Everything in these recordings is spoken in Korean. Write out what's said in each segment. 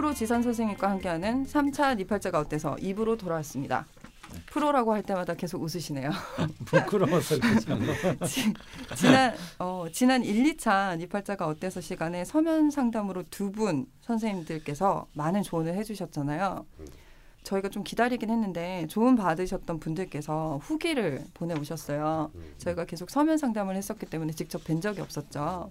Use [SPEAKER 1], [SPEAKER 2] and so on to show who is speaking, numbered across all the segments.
[SPEAKER 1] 프로 지산 선생님과 함께하는 3차 니팔자가 어때서 2부로 돌아왔습니다. 프로라고 할 때마다 계속 웃으시네요.
[SPEAKER 2] 부끄러워서 그렇죠.
[SPEAKER 1] 지- 지난 어, 지난 1, 2차 니팔자가 어때서 시간에 서면 상담으로 두 분 선생님들께서 많은 조언을 해주셨잖아요. 저희가 좀 기다리긴 했는데 조언 받으셨던 분들께서 후기를 보내오셨어요. 저희가 계속 서면 상담을 했었기 때문에 직접 뵌 적이 없었죠.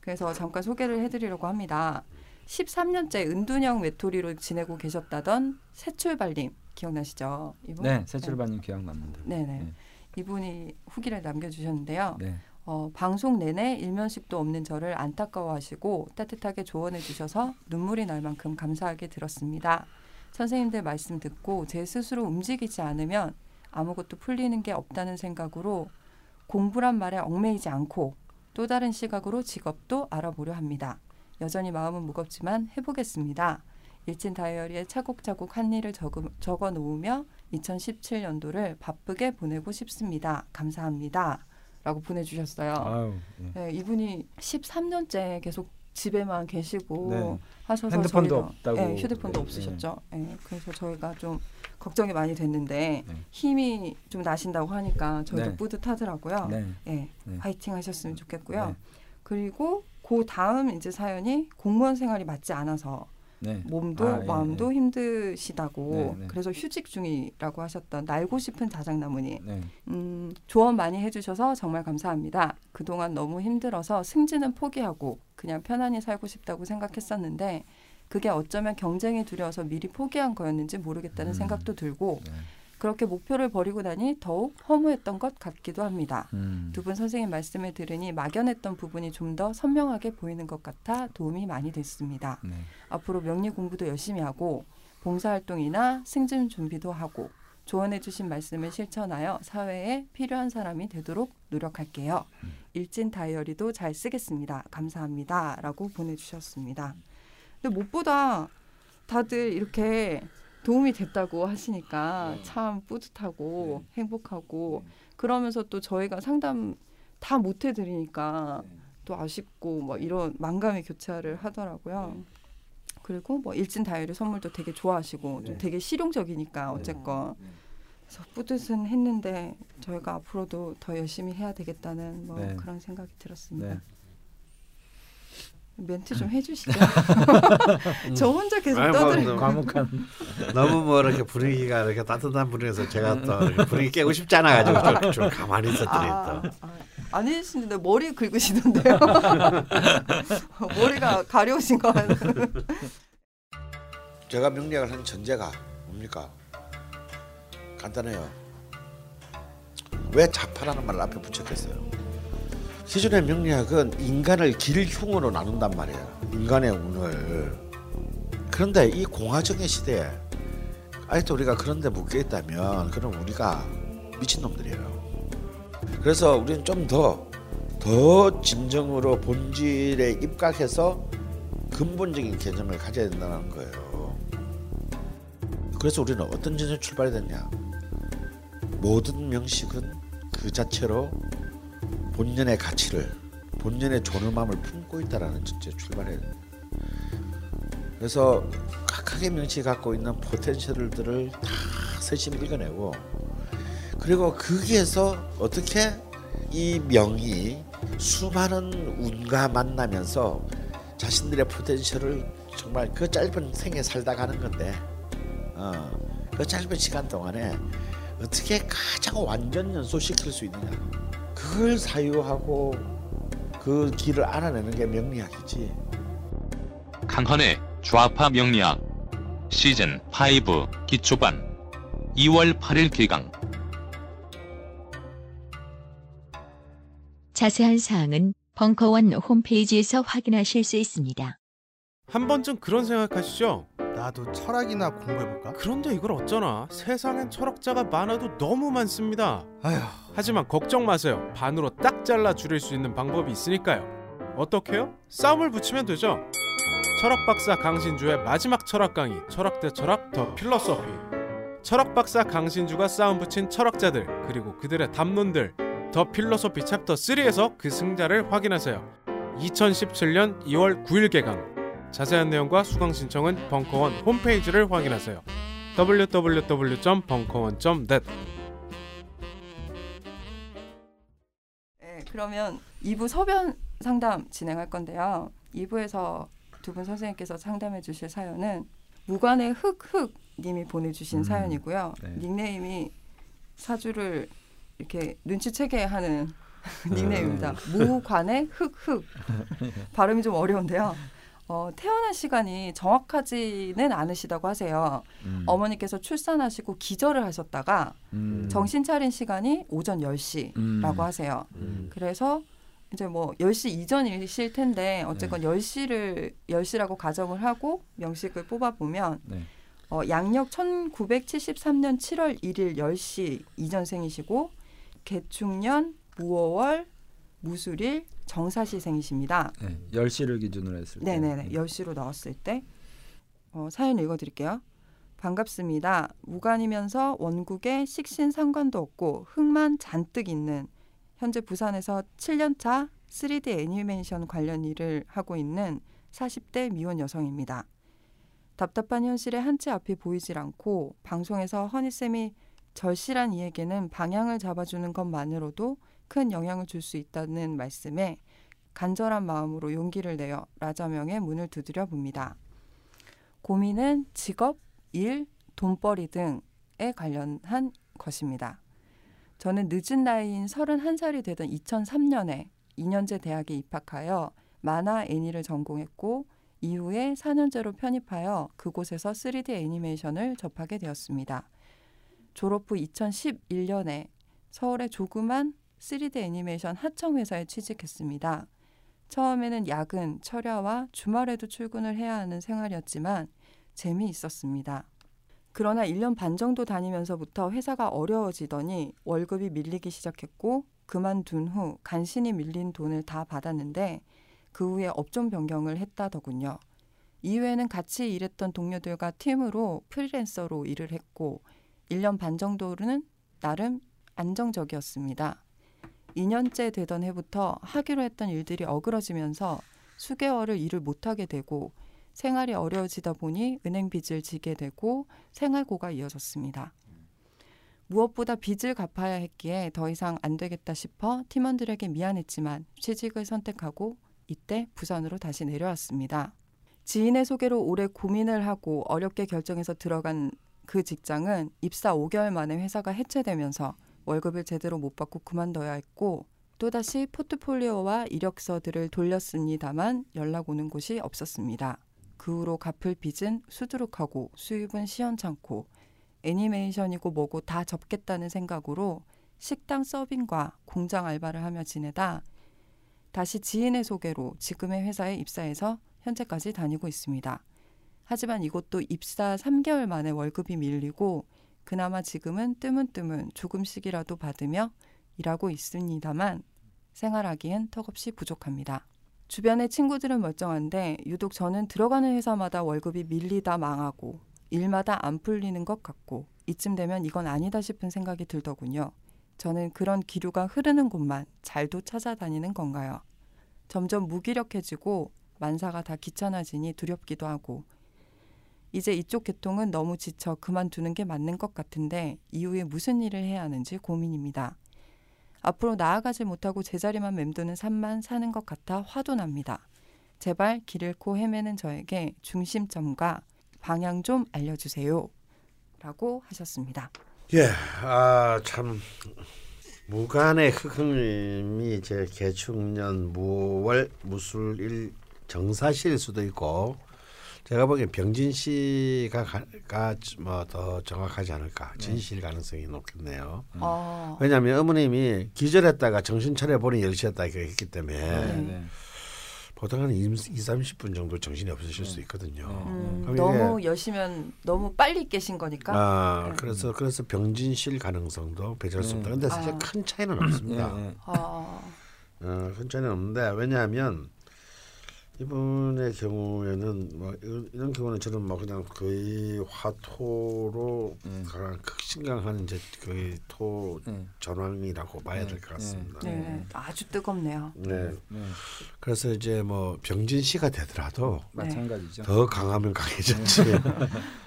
[SPEAKER 1] 그래서 잠깐 소개를 해드리려고 합니다. 13년째 은둔형 외톨이로 지내고 계셨다던 새출발님 기억나시죠? 이분?
[SPEAKER 2] 네, 새출반님 기억납니다.
[SPEAKER 1] 네네.
[SPEAKER 2] 네.
[SPEAKER 1] 이분이 후기를 남겨주셨는데요.
[SPEAKER 2] 네.
[SPEAKER 1] 어, 방송 내내 일면식도 없는 저를 안타까워하시고 따뜻하게 조언해 주셔서 눈물이 날 만큼 감사하게 들었습니다. 선생님들 말씀 듣고 제 스스로 움직이지 않으면 아무것도 풀리는 게 없다는 생각으로 공부란 말에 얽매이지 않고 또 다른 시각으로 직업도 알아보려 합니다. 여전히 마음은 무겁지만 해보겠습니다. 일진 다이어리에 차곡차곡 한 일을 적어 놓으며 2017년도를 바쁘게 보내고 싶습니다. 감사합니다. 라고 보내주셨어요.
[SPEAKER 2] 아유, 예.
[SPEAKER 1] 네, 이분이 13년째 계속 집에만 계시고
[SPEAKER 2] 네.
[SPEAKER 1] 하셔서
[SPEAKER 2] 핸드폰도 없다고.
[SPEAKER 1] 네, 휴대폰도
[SPEAKER 2] 네,
[SPEAKER 1] 없으셨죠. 네, 그래서 저희가 좀 걱정이 많이 됐는데
[SPEAKER 2] 네.
[SPEAKER 1] 힘이 좀 나신다고 하니까 저희도
[SPEAKER 2] 네.
[SPEAKER 1] 뿌듯하더라고요.
[SPEAKER 2] 네.
[SPEAKER 1] 네,
[SPEAKER 2] 네.
[SPEAKER 1] 화이팅 하셨으면 좋겠고요.
[SPEAKER 2] 네.
[SPEAKER 1] 그리고 그 다음 이제 사연이 공무원 생활이 맞지 않아서
[SPEAKER 2] 네.
[SPEAKER 1] 몸도
[SPEAKER 2] 아, 예,
[SPEAKER 1] 마음도 힘드시다고
[SPEAKER 2] 네, 네.
[SPEAKER 1] 그래서 휴직 중이라고 하셨던 날고 싶은 자작나무니
[SPEAKER 2] 네.
[SPEAKER 1] 음, 조언 많이 해주셔서 정말 감사합니다. 그동안 너무 힘들어서 승진은 포기하고 그냥 편안히 살고 싶다고 생각했었는데 그게 어쩌면 경쟁이 두려워서 미리 포기한 거였는지 모르겠다는
[SPEAKER 2] 음.
[SPEAKER 1] 생각도 들고
[SPEAKER 2] 네.
[SPEAKER 1] 그렇게 목표를 버리고 나니 더욱 허무했던 것 같기도 합니다.
[SPEAKER 2] 음.
[SPEAKER 1] 두분 선생님 말씀을 들으니 막연했던 부분이 좀 더 선명하게 보이는 것 같아 도움이 많이 됐습니다.
[SPEAKER 2] 네.
[SPEAKER 1] 앞으로 명리 공부도 열심히 하고 봉사활동이나 승진 준비도 하고 조언해 주신 말씀을 실천하여 사회에 필요한 사람이 되도록 노력할게요. 일진 다이어리도 잘 쓰겠습니다. 감사합니다. 라고 보내주셨습니다. 근데 무엇보다 다들 이렇게 도움이 됐다고 하시니까 참 뿌듯하고 행복하고 그러면서 또 저희가 상담 다 못 해드리니까 또 아쉽고 뭐 이런 만감의 교차를 하더라고요. 그리고 뭐 일진 다이어리 선물도 되게 좋아하시고 좀 되게 실용적이니까 어쨌건. 그래서 뿌듯은 했는데 저희가 앞으로도 더 열심히 해야 되겠다는 뭐
[SPEAKER 2] 네.
[SPEAKER 1] 그런 생각이 들었습니다.
[SPEAKER 2] 네.
[SPEAKER 1] 멘트 좀 해주시죠. 저 혼자 계속
[SPEAKER 3] 뭐,
[SPEAKER 1] 떠들.
[SPEAKER 3] 너무-
[SPEAKER 2] 과묵한.
[SPEAKER 3] 너무 뭐 이렇게 분위기가 이렇게 따뜻한 분위기에서 제가 또 이렇게 분위기 깨고 싶지 않아가지고 좀, 좀 가만히 있었더니
[SPEAKER 1] 아,
[SPEAKER 3] 또
[SPEAKER 1] 아, 아니신데 머리 긁으시던데요. 머리가 가려우신 거 같아요.
[SPEAKER 3] 제가 명리학을 한 전제가 뭡니까? 간단해요. 왜 자파라는 말을 앞에 붙였겠어요? 기존의 명리학은 인간을 길흉으로 나눈단 말이에요. 인간의 운을. 그런데 이 공화정의 시대에 아직도 우리가 그런데 묶여 있다면 그럼 우리가 미친놈들이에요. 그래서 우리는 좀 더 더 진정으로 본질에 입각해서 근본적인 개념을 가져야 된다는 거예요. 그래서 우리는 어떤 전제 출발이 됐냐? 모든 명식은 그 자체로 본연의 가치를 본연의 존엄함을 품고 있다라는 전제 출발해야 됩니다. 그래서 각각의 명식이 갖고 있는 포텐셜들을 다 세심 읽어내고 그리고 거기에서 어떻게 이 명이 수많은 운과 만나면서 자신들의 포텐셜을 정말 그 짧은 생에 살다 가는 건데 어, 그 짧은 시간 동안에 어떻게 가장 완전 연소시킬 수 있느냐 그걸 사유하고 그 길을 알아내는 게 명리학이지
[SPEAKER 4] 강헌의 좌파 명리학 시즌 5 기초반 2월 8일 개강
[SPEAKER 5] 자세한 사항은 벙커원 홈페이지에서 확인하실 수 있습니다.
[SPEAKER 6] 한 번쯤 그런 생각하시죠?
[SPEAKER 7] 나도 철학이나 공부해볼까?
[SPEAKER 6] 그런데 이걸 어쩌나 세상엔 철학자가 많아도 너무 많습니다.
[SPEAKER 7] 아휴
[SPEAKER 6] 하지만 걱정 마세요. 반으로 딱 잘라 줄일 수 있는 방법이 있으니까요. 어떻게요? 싸움을 붙이면 되죠. 철학 박사 강신주의 마지막 철학 강의 철학 대 철학 더 필러소피 철학 박사 강신주가 싸움 붙인 철학자들 그리고 그들의 담론들 더 필러소피 챕터 3에서 그 승자를 확인하세요. 2017년 2월 9일 개강 자세한 내용과 수강 신청은 벙커원 홈페이지를 확인하세요. www.벙커원.net
[SPEAKER 1] 네, 그러면 2부 소변 상담 진행할 건데요. 2부에서 두 분 선생님께서 상담해 주실 사연은 무관의 흑흑 님이 보내주신
[SPEAKER 2] 음,
[SPEAKER 1] 사연이고요.
[SPEAKER 2] 네.
[SPEAKER 1] 닉네임이 사주를 이렇게 눈치채게 하는
[SPEAKER 2] 네.
[SPEAKER 1] 닉네임입니다. 무관의 흑흑 발음이 좀 어려운데요. 어, 태어난 시간이 정확하지는 않으시다고 하세요.
[SPEAKER 2] 음.
[SPEAKER 1] 어머니께서 출산하시고 기절을 하셨다가
[SPEAKER 2] 음.
[SPEAKER 1] 정신 차린 시간이 오전 10시라고
[SPEAKER 2] 음.
[SPEAKER 1] 하세요.
[SPEAKER 3] 음.
[SPEAKER 1] 그래서 이제 뭐 10시 이전이실 텐데 어쨌건
[SPEAKER 2] 네.
[SPEAKER 1] 10시를 10시라고 가정을 하고 명식을 뽑아 보면
[SPEAKER 2] 네.
[SPEAKER 1] 어, 양력 1973년 7월 1일 10시 이전생이시고 개축년 무어월 무술일 정사시생이십니다.
[SPEAKER 2] 네. 10시를 기준으로 했을 때.
[SPEAKER 1] 네네네. 10시로 나왔을 때 어, 사연 읽어드릴게요. 반갑습니다. 무관이면서 원국에 식신 상관도 없고 흙만 잔뜩 있는 현재 부산에서 7년차 3D 애니메이션 관련 일을 하고 있는 40대 미혼 여성입니다. 답답한 현실에 한치 앞이 보이질 않고 방송에서 허니쌤이 절실한 이에게는 방향을 잡아주는 것만으로도 큰 영향을 줄 수 있다는 말씀에 간절한 마음으로 용기를 내어 라자명의 문을 두드려 봅니다. 고민은 직업, 일, 돈벌이 등에 관련한 것입니다. 저는 늦은 나이인 31살이 되던 2003년에 2년제 대학에 입학하여 만화 애니를 전공했고 이후에 4년제로 편입하여 그곳에서 3D 애니메이션을 접하게 되었습니다. 졸업 후 2011년에 서울의 조그만 3D 애니메이션 하청 회사에 취직했습니다. 처음에는 야근, 철야와 주말에도 출근을 해야 하는 생활이었지만 재미있었습니다. 그러나 1년 반 정도 다니면서부터 회사가 어려워지더니 월급이 밀리기 시작했고 그만둔 후 간신히 밀린 돈을 다 받았는데 그 후에 업종 변경을 했다더군요. 이후에는 같이 일했던 동료들과 팀으로 프리랜서로 일을 했고 1년 반 정도는 나름 안정적이었습니다. 2년째 되던 해부터 하기로 했던 일들이 어그러지면서 수개월을 일을 못하게 되고 생활이 어려워지다 보니 은행 빚을 지게 되고 생활고가 이어졌습니다. 무엇보다 빚을 갚아야 했기에 더 이상 안 되겠다 싶어 팀원들에게 미안했지만 취직을 선택하고 이때 부산으로 다시 내려왔습니다. 지인의 소개로 오래 고민을 하고 어렵게 결정해서 들어간 그 직장은 입사 5개월 만에 회사가 해체되면서 월급을 제대로 못 받고 그만둬야 했고 또다시 포트폴리오와 이력서들을 돌렸습니다만 연락 오는 곳이 없었습니다. 그 후로 갚을 빚은 수두룩하고 수입은 시원찮고 애니메이션이고 뭐고 다 접겠다는 생각으로 식당 서빙과 공장 알바를 하며 지내다 다시 지인의 소개로 지금의 회사에 입사해서 현재까지 다니고 있습니다. 하지만 이것도 입사 3개월 만에 월급이 밀리고 그나마 지금은 뜨문뜨문 조금씩이라도 받으며 일하고 있습니다만 생활하기엔 턱없이 부족합니다. 주변의 친구들은 멀쩡한데 유독 저는 들어가는 회사마다 월급이 밀리다 망하고 일마다 안 풀리는 것 같고 이쯤 되면 이건 아니다 싶은 생각이 들더군요. 저는 그런 기류가 흐르는 곳만 잘도 찾아다니는 건가요? 점점 무기력해지고 만사가 다 귀찮아지니 두렵기도 하고 이제 이쪽 계통은 너무 지쳐 그만두는 게 맞는 것 같은데 이후에 무슨 일을 해야 하는지 고민입니다. 앞으로 나아가지 못하고 제자리만 맴도는 삶만 사는 것 같아 화도 납니다. 제발 길 잃고 헤매는 저에게 중심점과 방향 좀 알려주세요. 라고 하셨습니다.
[SPEAKER 3] 예, 아 참 무간의 흑흥님이 제 개축년 무월 무술일 정사실 수도 있고 제가 보기엔 병진 씨가 뭐 더 정확하지 않을까 진실 가능성이 높겠네요.
[SPEAKER 1] 어,
[SPEAKER 3] 왜냐하면 어머님이 기절했다가 정신 차려 보니 10시였다 했기 때문에
[SPEAKER 2] 네, 네.
[SPEAKER 3] 보통 한 2, 30분 정도 정신이 없으실 수 있거든요.
[SPEAKER 1] 음,
[SPEAKER 3] 그럼
[SPEAKER 1] 너무 여시면 너무 빨리 깨신 거니까.
[SPEAKER 3] 아,
[SPEAKER 1] 네.
[SPEAKER 3] 그래서 그래서 병진실 가능성도 배제했습니다. 근데 사실
[SPEAKER 1] 아.
[SPEAKER 3] 큰 차이는
[SPEAKER 2] 네,
[SPEAKER 3] 없습니다.
[SPEAKER 2] 네.
[SPEAKER 1] 아,
[SPEAKER 3] 어, 큰 차이는 없는데 왜냐하면 이분의 경우에는 뭐 이런, 이런 경우는 저는 뭐 그냥 거의 화토로
[SPEAKER 2] 네.
[SPEAKER 3] 가장 극심강한 이제 거의 토
[SPEAKER 2] 네.
[SPEAKER 3] 전황이라고 봐야
[SPEAKER 2] 네.
[SPEAKER 3] 될것 같습니다.
[SPEAKER 1] 네.
[SPEAKER 2] 네.
[SPEAKER 1] 아주 뜨겁네요.
[SPEAKER 3] 네.
[SPEAKER 2] 네.
[SPEAKER 3] 그래서 이제 뭐 병진시가 되더라도
[SPEAKER 2] 마찬가지죠.
[SPEAKER 3] 더 강하면 강해졌지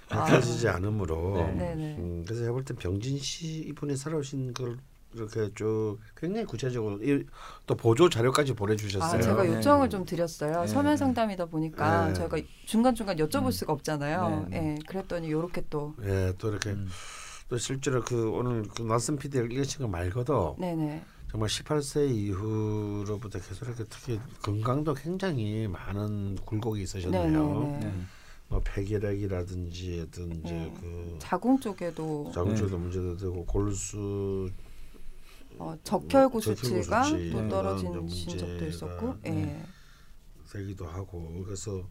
[SPEAKER 3] 약해지지 않으므로
[SPEAKER 2] 네.
[SPEAKER 1] 네, 네.
[SPEAKER 3] 음, 그래서 해볼 때 병진시 이분이 살아오신 걸 이렇게 쭉 굉장히 구체적으로 이, 또 보조 자료까지 보내주셨어요.
[SPEAKER 1] 아, 제가
[SPEAKER 2] 네.
[SPEAKER 1] 요청을 좀 드렸어요.
[SPEAKER 2] 네.
[SPEAKER 1] 서면 상담이다 보니까
[SPEAKER 3] 네.
[SPEAKER 1] 저희가 중간 중간 여쭤볼
[SPEAKER 2] 음.
[SPEAKER 1] 수가 없잖아요.
[SPEAKER 2] 네,
[SPEAKER 1] 예,
[SPEAKER 2] 네.
[SPEAKER 1] 그랬더니 요렇게 또
[SPEAKER 3] 예, 또 이렇게
[SPEAKER 2] 음.
[SPEAKER 3] 또 실제로 그 오늘 그 낯선 PD를 읽으신 거 말고도
[SPEAKER 1] 네네.
[SPEAKER 3] 정말 18세 이후로부터 계속 이렇게 특히 건강도 굉장히 많은 굴곡이 있으셨네요.
[SPEAKER 1] 네네네.
[SPEAKER 2] 네.
[SPEAKER 3] 뭐 폐결핵이라든지 어떤 이제
[SPEAKER 1] 네.
[SPEAKER 3] 그
[SPEAKER 1] 자궁 쪽에도
[SPEAKER 3] 자궁쪽도 문제도 되고 골수
[SPEAKER 1] 어, 적혈구
[SPEAKER 3] 적혈구
[SPEAKER 1] 수치가
[SPEAKER 3] 수치
[SPEAKER 1] 또
[SPEAKER 3] 이런
[SPEAKER 1] 떨어진 적도 있었고, 예.
[SPEAKER 3] 네. 되기도 하고 그래서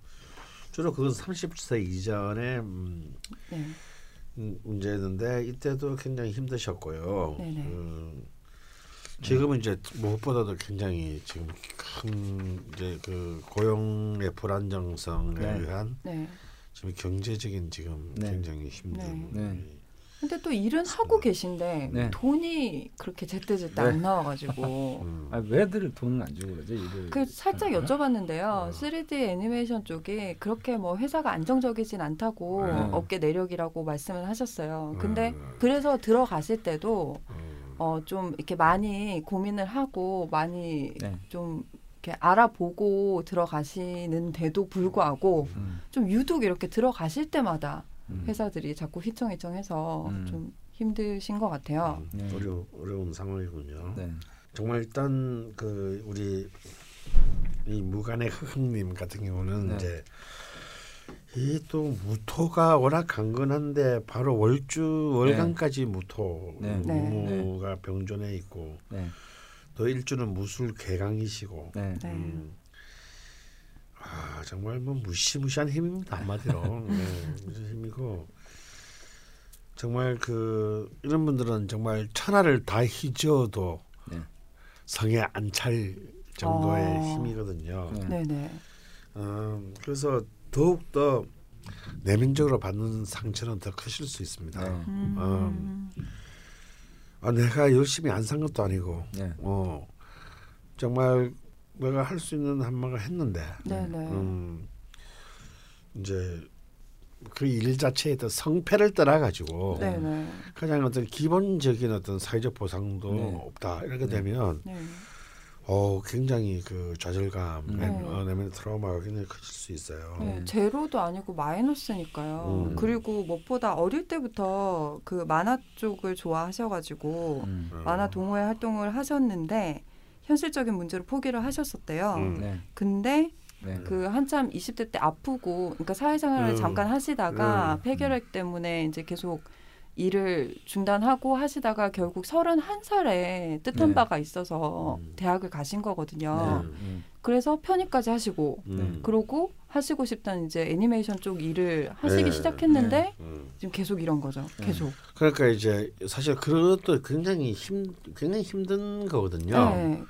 [SPEAKER 3] 주로 그건 30세 이전에 음,
[SPEAKER 1] 네.
[SPEAKER 3] 음, 문제였는데 이때도 굉장히 힘드셨고요. 음, 지금은 이제 무엇보다도 굉장히 지금 큰 이제 그 고용의 불안정성에
[SPEAKER 2] 네.
[SPEAKER 3] 의한
[SPEAKER 1] 네.
[SPEAKER 3] 지금 경제적인 지금
[SPEAKER 2] 네.
[SPEAKER 3] 굉장히 힘든
[SPEAKER 2] 네.
[SPEAKER 1] 근데 또 일은 하고 계신데
[SPEAKER 2] 네.
[SPEAKER 1] 돈이 그렇게 제때제때
[SPEAKER 2] 네.
[SPEAKER 1] 안 나와가지고
[SPEAKER 3] 음.
[SPEAKER 2] 아, 왜들 돈을 안 주고 그러죠? 일을.
[SPEAKER 1] 그 살짝
[SPEAKER 2] 어.
[SPEAKER 1] 여쭤봤는데요. 3D 애니메이션 쪽이 그렇게 뭐 회사가 안정적이진 않다고
[SPEAKER 3] 네.
[SPEAKER 1] 업계 내력이라고 말씀을 하셨어요. 근데
[SPEAKER 3] 음.
[SPEAKER 1] 그래서 들어가실 때도
[SPEAKER 3] 음.
[SPEAKER 1] 어좀 이렇게 많이 고민을 하고 많이
[SPEAKER 2] 네.
[SPEAKER 1] 좀 이렇게 알아보고 들어가시는데도 불구하고
[SPEAKER 2] 음.
[SPEAKER 1] 좀 유독 이렇게 들어가실 때마다
[SPEAKER 2] 음.
[SPEAKER 1] 회사들이 자꾸 휘청휘청해서
[SPEAKER 2] 음.
[SPEAKER 1] 좀 힘드신 것 같아요.
[SPEAKER 3] 음,
[SPEAKER 2] 네.
[SPEAKER 3] 어려 어려운 상황이군요.
[SPEAKER 2] 네.
[SPEAKER 3] 정말 일단 그 우리 이 무간의 흑흑님 같은 경우는
[SPEAKER 2] 네.
[SPEAKER 3] 이제 이 또 무토가 워낙 강건한데 바로 월주 월간까지 무토
[SPEAKER 2] 네.
[SPEAKER 3] 무가 병존해 있고
[SPEAKER 2] 네.
[SPEAKER 3] 또 일주는 무술 개강이시고
[SPEAKER 2] 네.
[SPEAKER 1] 네.
[SPEAKER 3] 음. 아 정말 뭐 무시무시한 힘입니다 한마디로 네, 힘이고 정말 그 이런 분들은 정말 천하를 다 휘저어도
[SPEAKER 2] 네.
[SPEAKER 3] 성에 안 찰 정도의
[SPEAKER 1] 아.
[SPEAKER 3] 힘이거든요.
[SPEAKER 2] 네.
[SPEAKER 1] 네네.
[SPEAKER 3] 음, 그래서 더욱 더 내면적으로 받는 상처는 더 크실 수 있습니다.
[SPEAKER 2] 네.
[SPEAKER 1] 음.
[SPEAKER 3] 아, 내가 열심히 안 산 것도 아니고,
[SPEAKER 2] 네.
[SPEAKER 3] 어, 정말 내가 할 수 있는 한마가 했는데,
[SPEAKER 1] 네네.
[SPEAKER 3] 음, 이제 그 일 자체에 또 성패를 떠나 가지고
[SPEAKER 1] 네네.
[SPEAKER 3] 가장 어떤 기본적인 어떤 사회적 보상도
[SPEAKER 2] 네.
[SPEAKER 3] 없다 이렇게
[SPEAKER 2] 네.
[SPEAKER 3] 되면
[SPEAKER 1] 네.
[SPEAKER 3] 어 굉장히 그 좌절감,
[SPEAKER 2] 음.
[SPEAKER 3] 내-
[SPEAKER 1] 네.
[SPEAKER 3] 어, 내면 트라우마가 굉장히 커질 수 있어요.
[SPEAKER 1] 네,
[SPEAKER 2] 네.
[SPEAKER 1] 제로도 아니고 마이너스니까요.
[SPEAKER 3] 음.
[SPEAKER 1] 그리고 무엇보다 어릴 때부터 그 만화 쪽을 좋아하셔가지고
[SPEAKER 2] 음.
[SPEAKER 3] 어.
[SPEAKER 1] 만화 동호회 활동을 하셨는데 현실적인 문제로 포기를 하셨었대요.
[SPEAKER 3] 음.
[SPEAKER 2] 네.
[SPEAKER 1] 근데
[SPEAKER 2] 네.
[SPEAKER 1] 그 한참 20대 때 아프고 그러니까 사회생활을
[SPEAKER 3] 음.
[SPEAKER 1] 잠깐 하시다가
[SPEAKER 3] 음.
[SPEAKER 1] 폐결핵 때문에 이제 계속 일을 중단하고 하시다가 결국 31살에 뜻한
[SPEAKER 2] 네.
[SPEAKER 1] 바가 있어서
[SPEAKER 3] 음.
[SPEAKER 1] 대학을 가신 거거든요.
[SPEAKER 3] 네.
[SPEAKER 2] 음.
[SPEAKER 1] 그래서 편입까지 하시고
[SPEAKER 3] 음.
[SPEAKER 1] 그러고 하시고 싶다는 이제 애니메이션 쪽 일을 하시기
[SPEAKER 3] 네.
[SPEAKER 1] 시작했는데
[SPEAKER 3] 음.
[SPEAKER 1] 지금 계속 이런 거죠.
[SPEAKER 2] 네.
[SPEAKER 1] 계속.
[SPEAKER 3] 그러니까 이제 사실 그런 것도 굉장히 힘 굉장히 힘든 거거든요.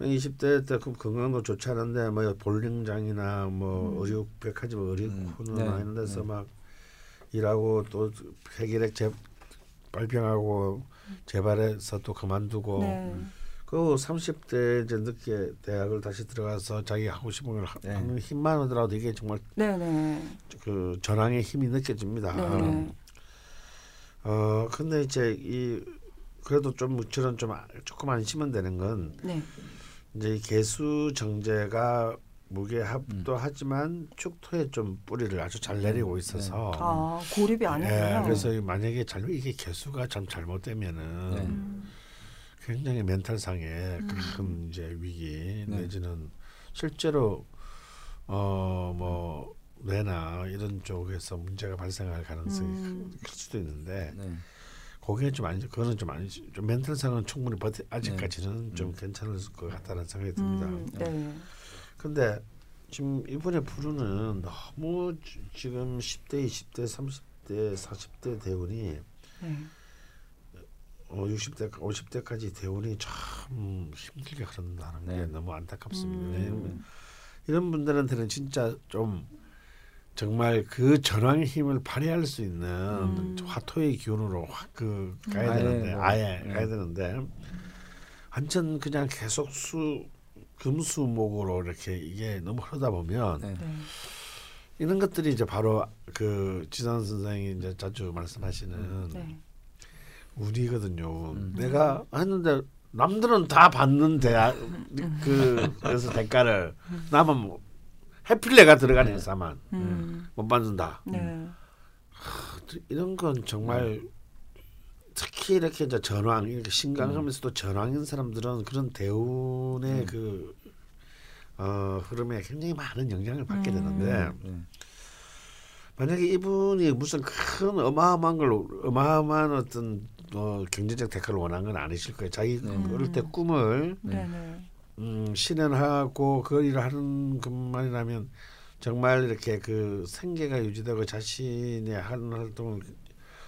[SPEAKER 1] 네.
[SPEAKER 3] 20대 때 그 건강도 좋지 않은데 뭐 볼링장이나 뭐
[SPEAKER 1] 음.
[SPEAKER 3] 의류 백화점 의류
[SPEAKER 2] 음.
[SPEAKER 3] 코너나
[SPEAKER 2] 네.
[SPEAKER 3] 이런 데서
[SPEAKER 2] 네.
[SPEAKER 3] 막 일하고 또 폐기력 재 발병하고 재발해서 또 그만두고
[SPEAKER 1] 네.
[SPEAKER 3] 그 30대 이제 늦게 대학을 다시 들어가서 자기 하고 싶은 걸 하-
[SPEAKER 2] 네.
[SPEAKER 3] 하는 힘만 하더라도 이게 정말
[SPEAKER 1] 네, 네.
[SPEAKER 3] 그 전황의 힘이 느껴집니다.
[SPEAKER 1] 네.
[SPEAKER 3] 어 근데 이제 이 그래도 좀 저는 좀 아- 조금 안심은 되는 건
[SPEAKER 1] 네.
[SPEAKER 3] 이제 이 개수 정제가 무게합도
[SPEAKER 2] 음.
[SPEAKER 3] 하지만 축토에 좀 뿌리를 아주 잘 내리고 있어서
[SPEAKER 1] 아, 고립이.
[SPEAKER 3] 예, 그래서 이 만약에 잘 이게 개수가 참 잘못되면은
[SPEAKER 2] 네.
[SPEAKER 1] 음.
[SPEAKER 3] 굉장히 멘탈상의
[SPEAKER 1] 음.
[SPEAKER 3] 큰 이제 위기
[SPEAKER 2] 네.
[SPEAKER 3] 내지는 실제로 어뭐 뇌나 이런 쪽에서 문제가 발생할 가능성이
[SPEAKER 1] 음.
[SPEAKER 3] 클 수도 있는데
[SPEAKER 2] 네.
[SPEAKER 3] 그게 좀 아니죠. 그거는 좀 아니지. 좀 멘탈상은 충분히 버티 아직까지는
[SPEAKER 2] 네.
[SPEAKER 3] 좀 괜찮을 것 같다는 생각이 듭니다.
[SPEAKER 1] 음, 네.
[SPEAKER 3] 근데 지금 이번에 부르는 너무 지- 지금 10대, 20대, 30대, 40대 대운이
[SPEAKER 1] 네.
[SPEAKER 3] 어, 60대, 50대까지 대운이 참 힘들게 흐른다는 게
[SPEAKER 2] 네.
[SPEAKER 3] 너무 안타깝습니다.
[SPEAKER 1] 음.
[SPEAKER 3] 이런 분들한테는 진짜 좀 정말 그 전황의 힘을 발휘할 수 있는
[SPEAKER 1] 음.
[SPEAKER 3] 화토의 기운으로 확 그 가야
[SPEAKER 2] 아예
[SPEAKER 3] 되는데
[SPEAKER 2] 뭐,
[SPEAKER 3] 아예
[SPEAKER 2] 네.
[SPEAKER 3] 가야 되는데 완전 그냥 계속 수 금수목으로 이렇게 이게 너무 흐르다 보면
[SPEAKER 2] 네.
[SPEAKER 1] 네.
[SPEAKER 3] 이런 것들이 이제 바로 그 지선 선생이 이제 자주 말씀하시는
[SPEAKER 1] 네.
[SPEAKER 3] 운이거든요.
[SPEAKER 2] 음.
[SPEAKER 3] 내가 했는데 남들은 다 받는데 아, 그 그래서 대가를 나만 뭐 해필레가 들어가는 회사만
[SPEAKER 1] 음.
[SPEAKER 3] 못 받는다.
[SPEAKER 1] 네.
[SPEAKER 3] 이런 건 정말 특히 이렇게 이제 전황 이렇게 신강하면서도 전황인 사람들은 그런 대운의 그 어, 흐름에 굉장히 많은 영향을 받게
[SPEAKER 1] 음.
[SPEAKER 3] 되는데
[SPEAKER 2] 네.
[SPEAKER 3] 만약에 이분이 무슨 큰 어마어마한 걸 어마어마한 어떤 어, 경제적 대가를 원한 건 아니실 거예요. 자기
[SPEAKER 2] 네.
[SPEAKER 3] 어릴 때 꿈을
[SPEAKER 1] 네. 네.
[SPEAKER 3] 음, 실현하고 그 일을 하는 것만이라면 정말 이렇게 그 생계가 유지되고 자신의 하는 활동을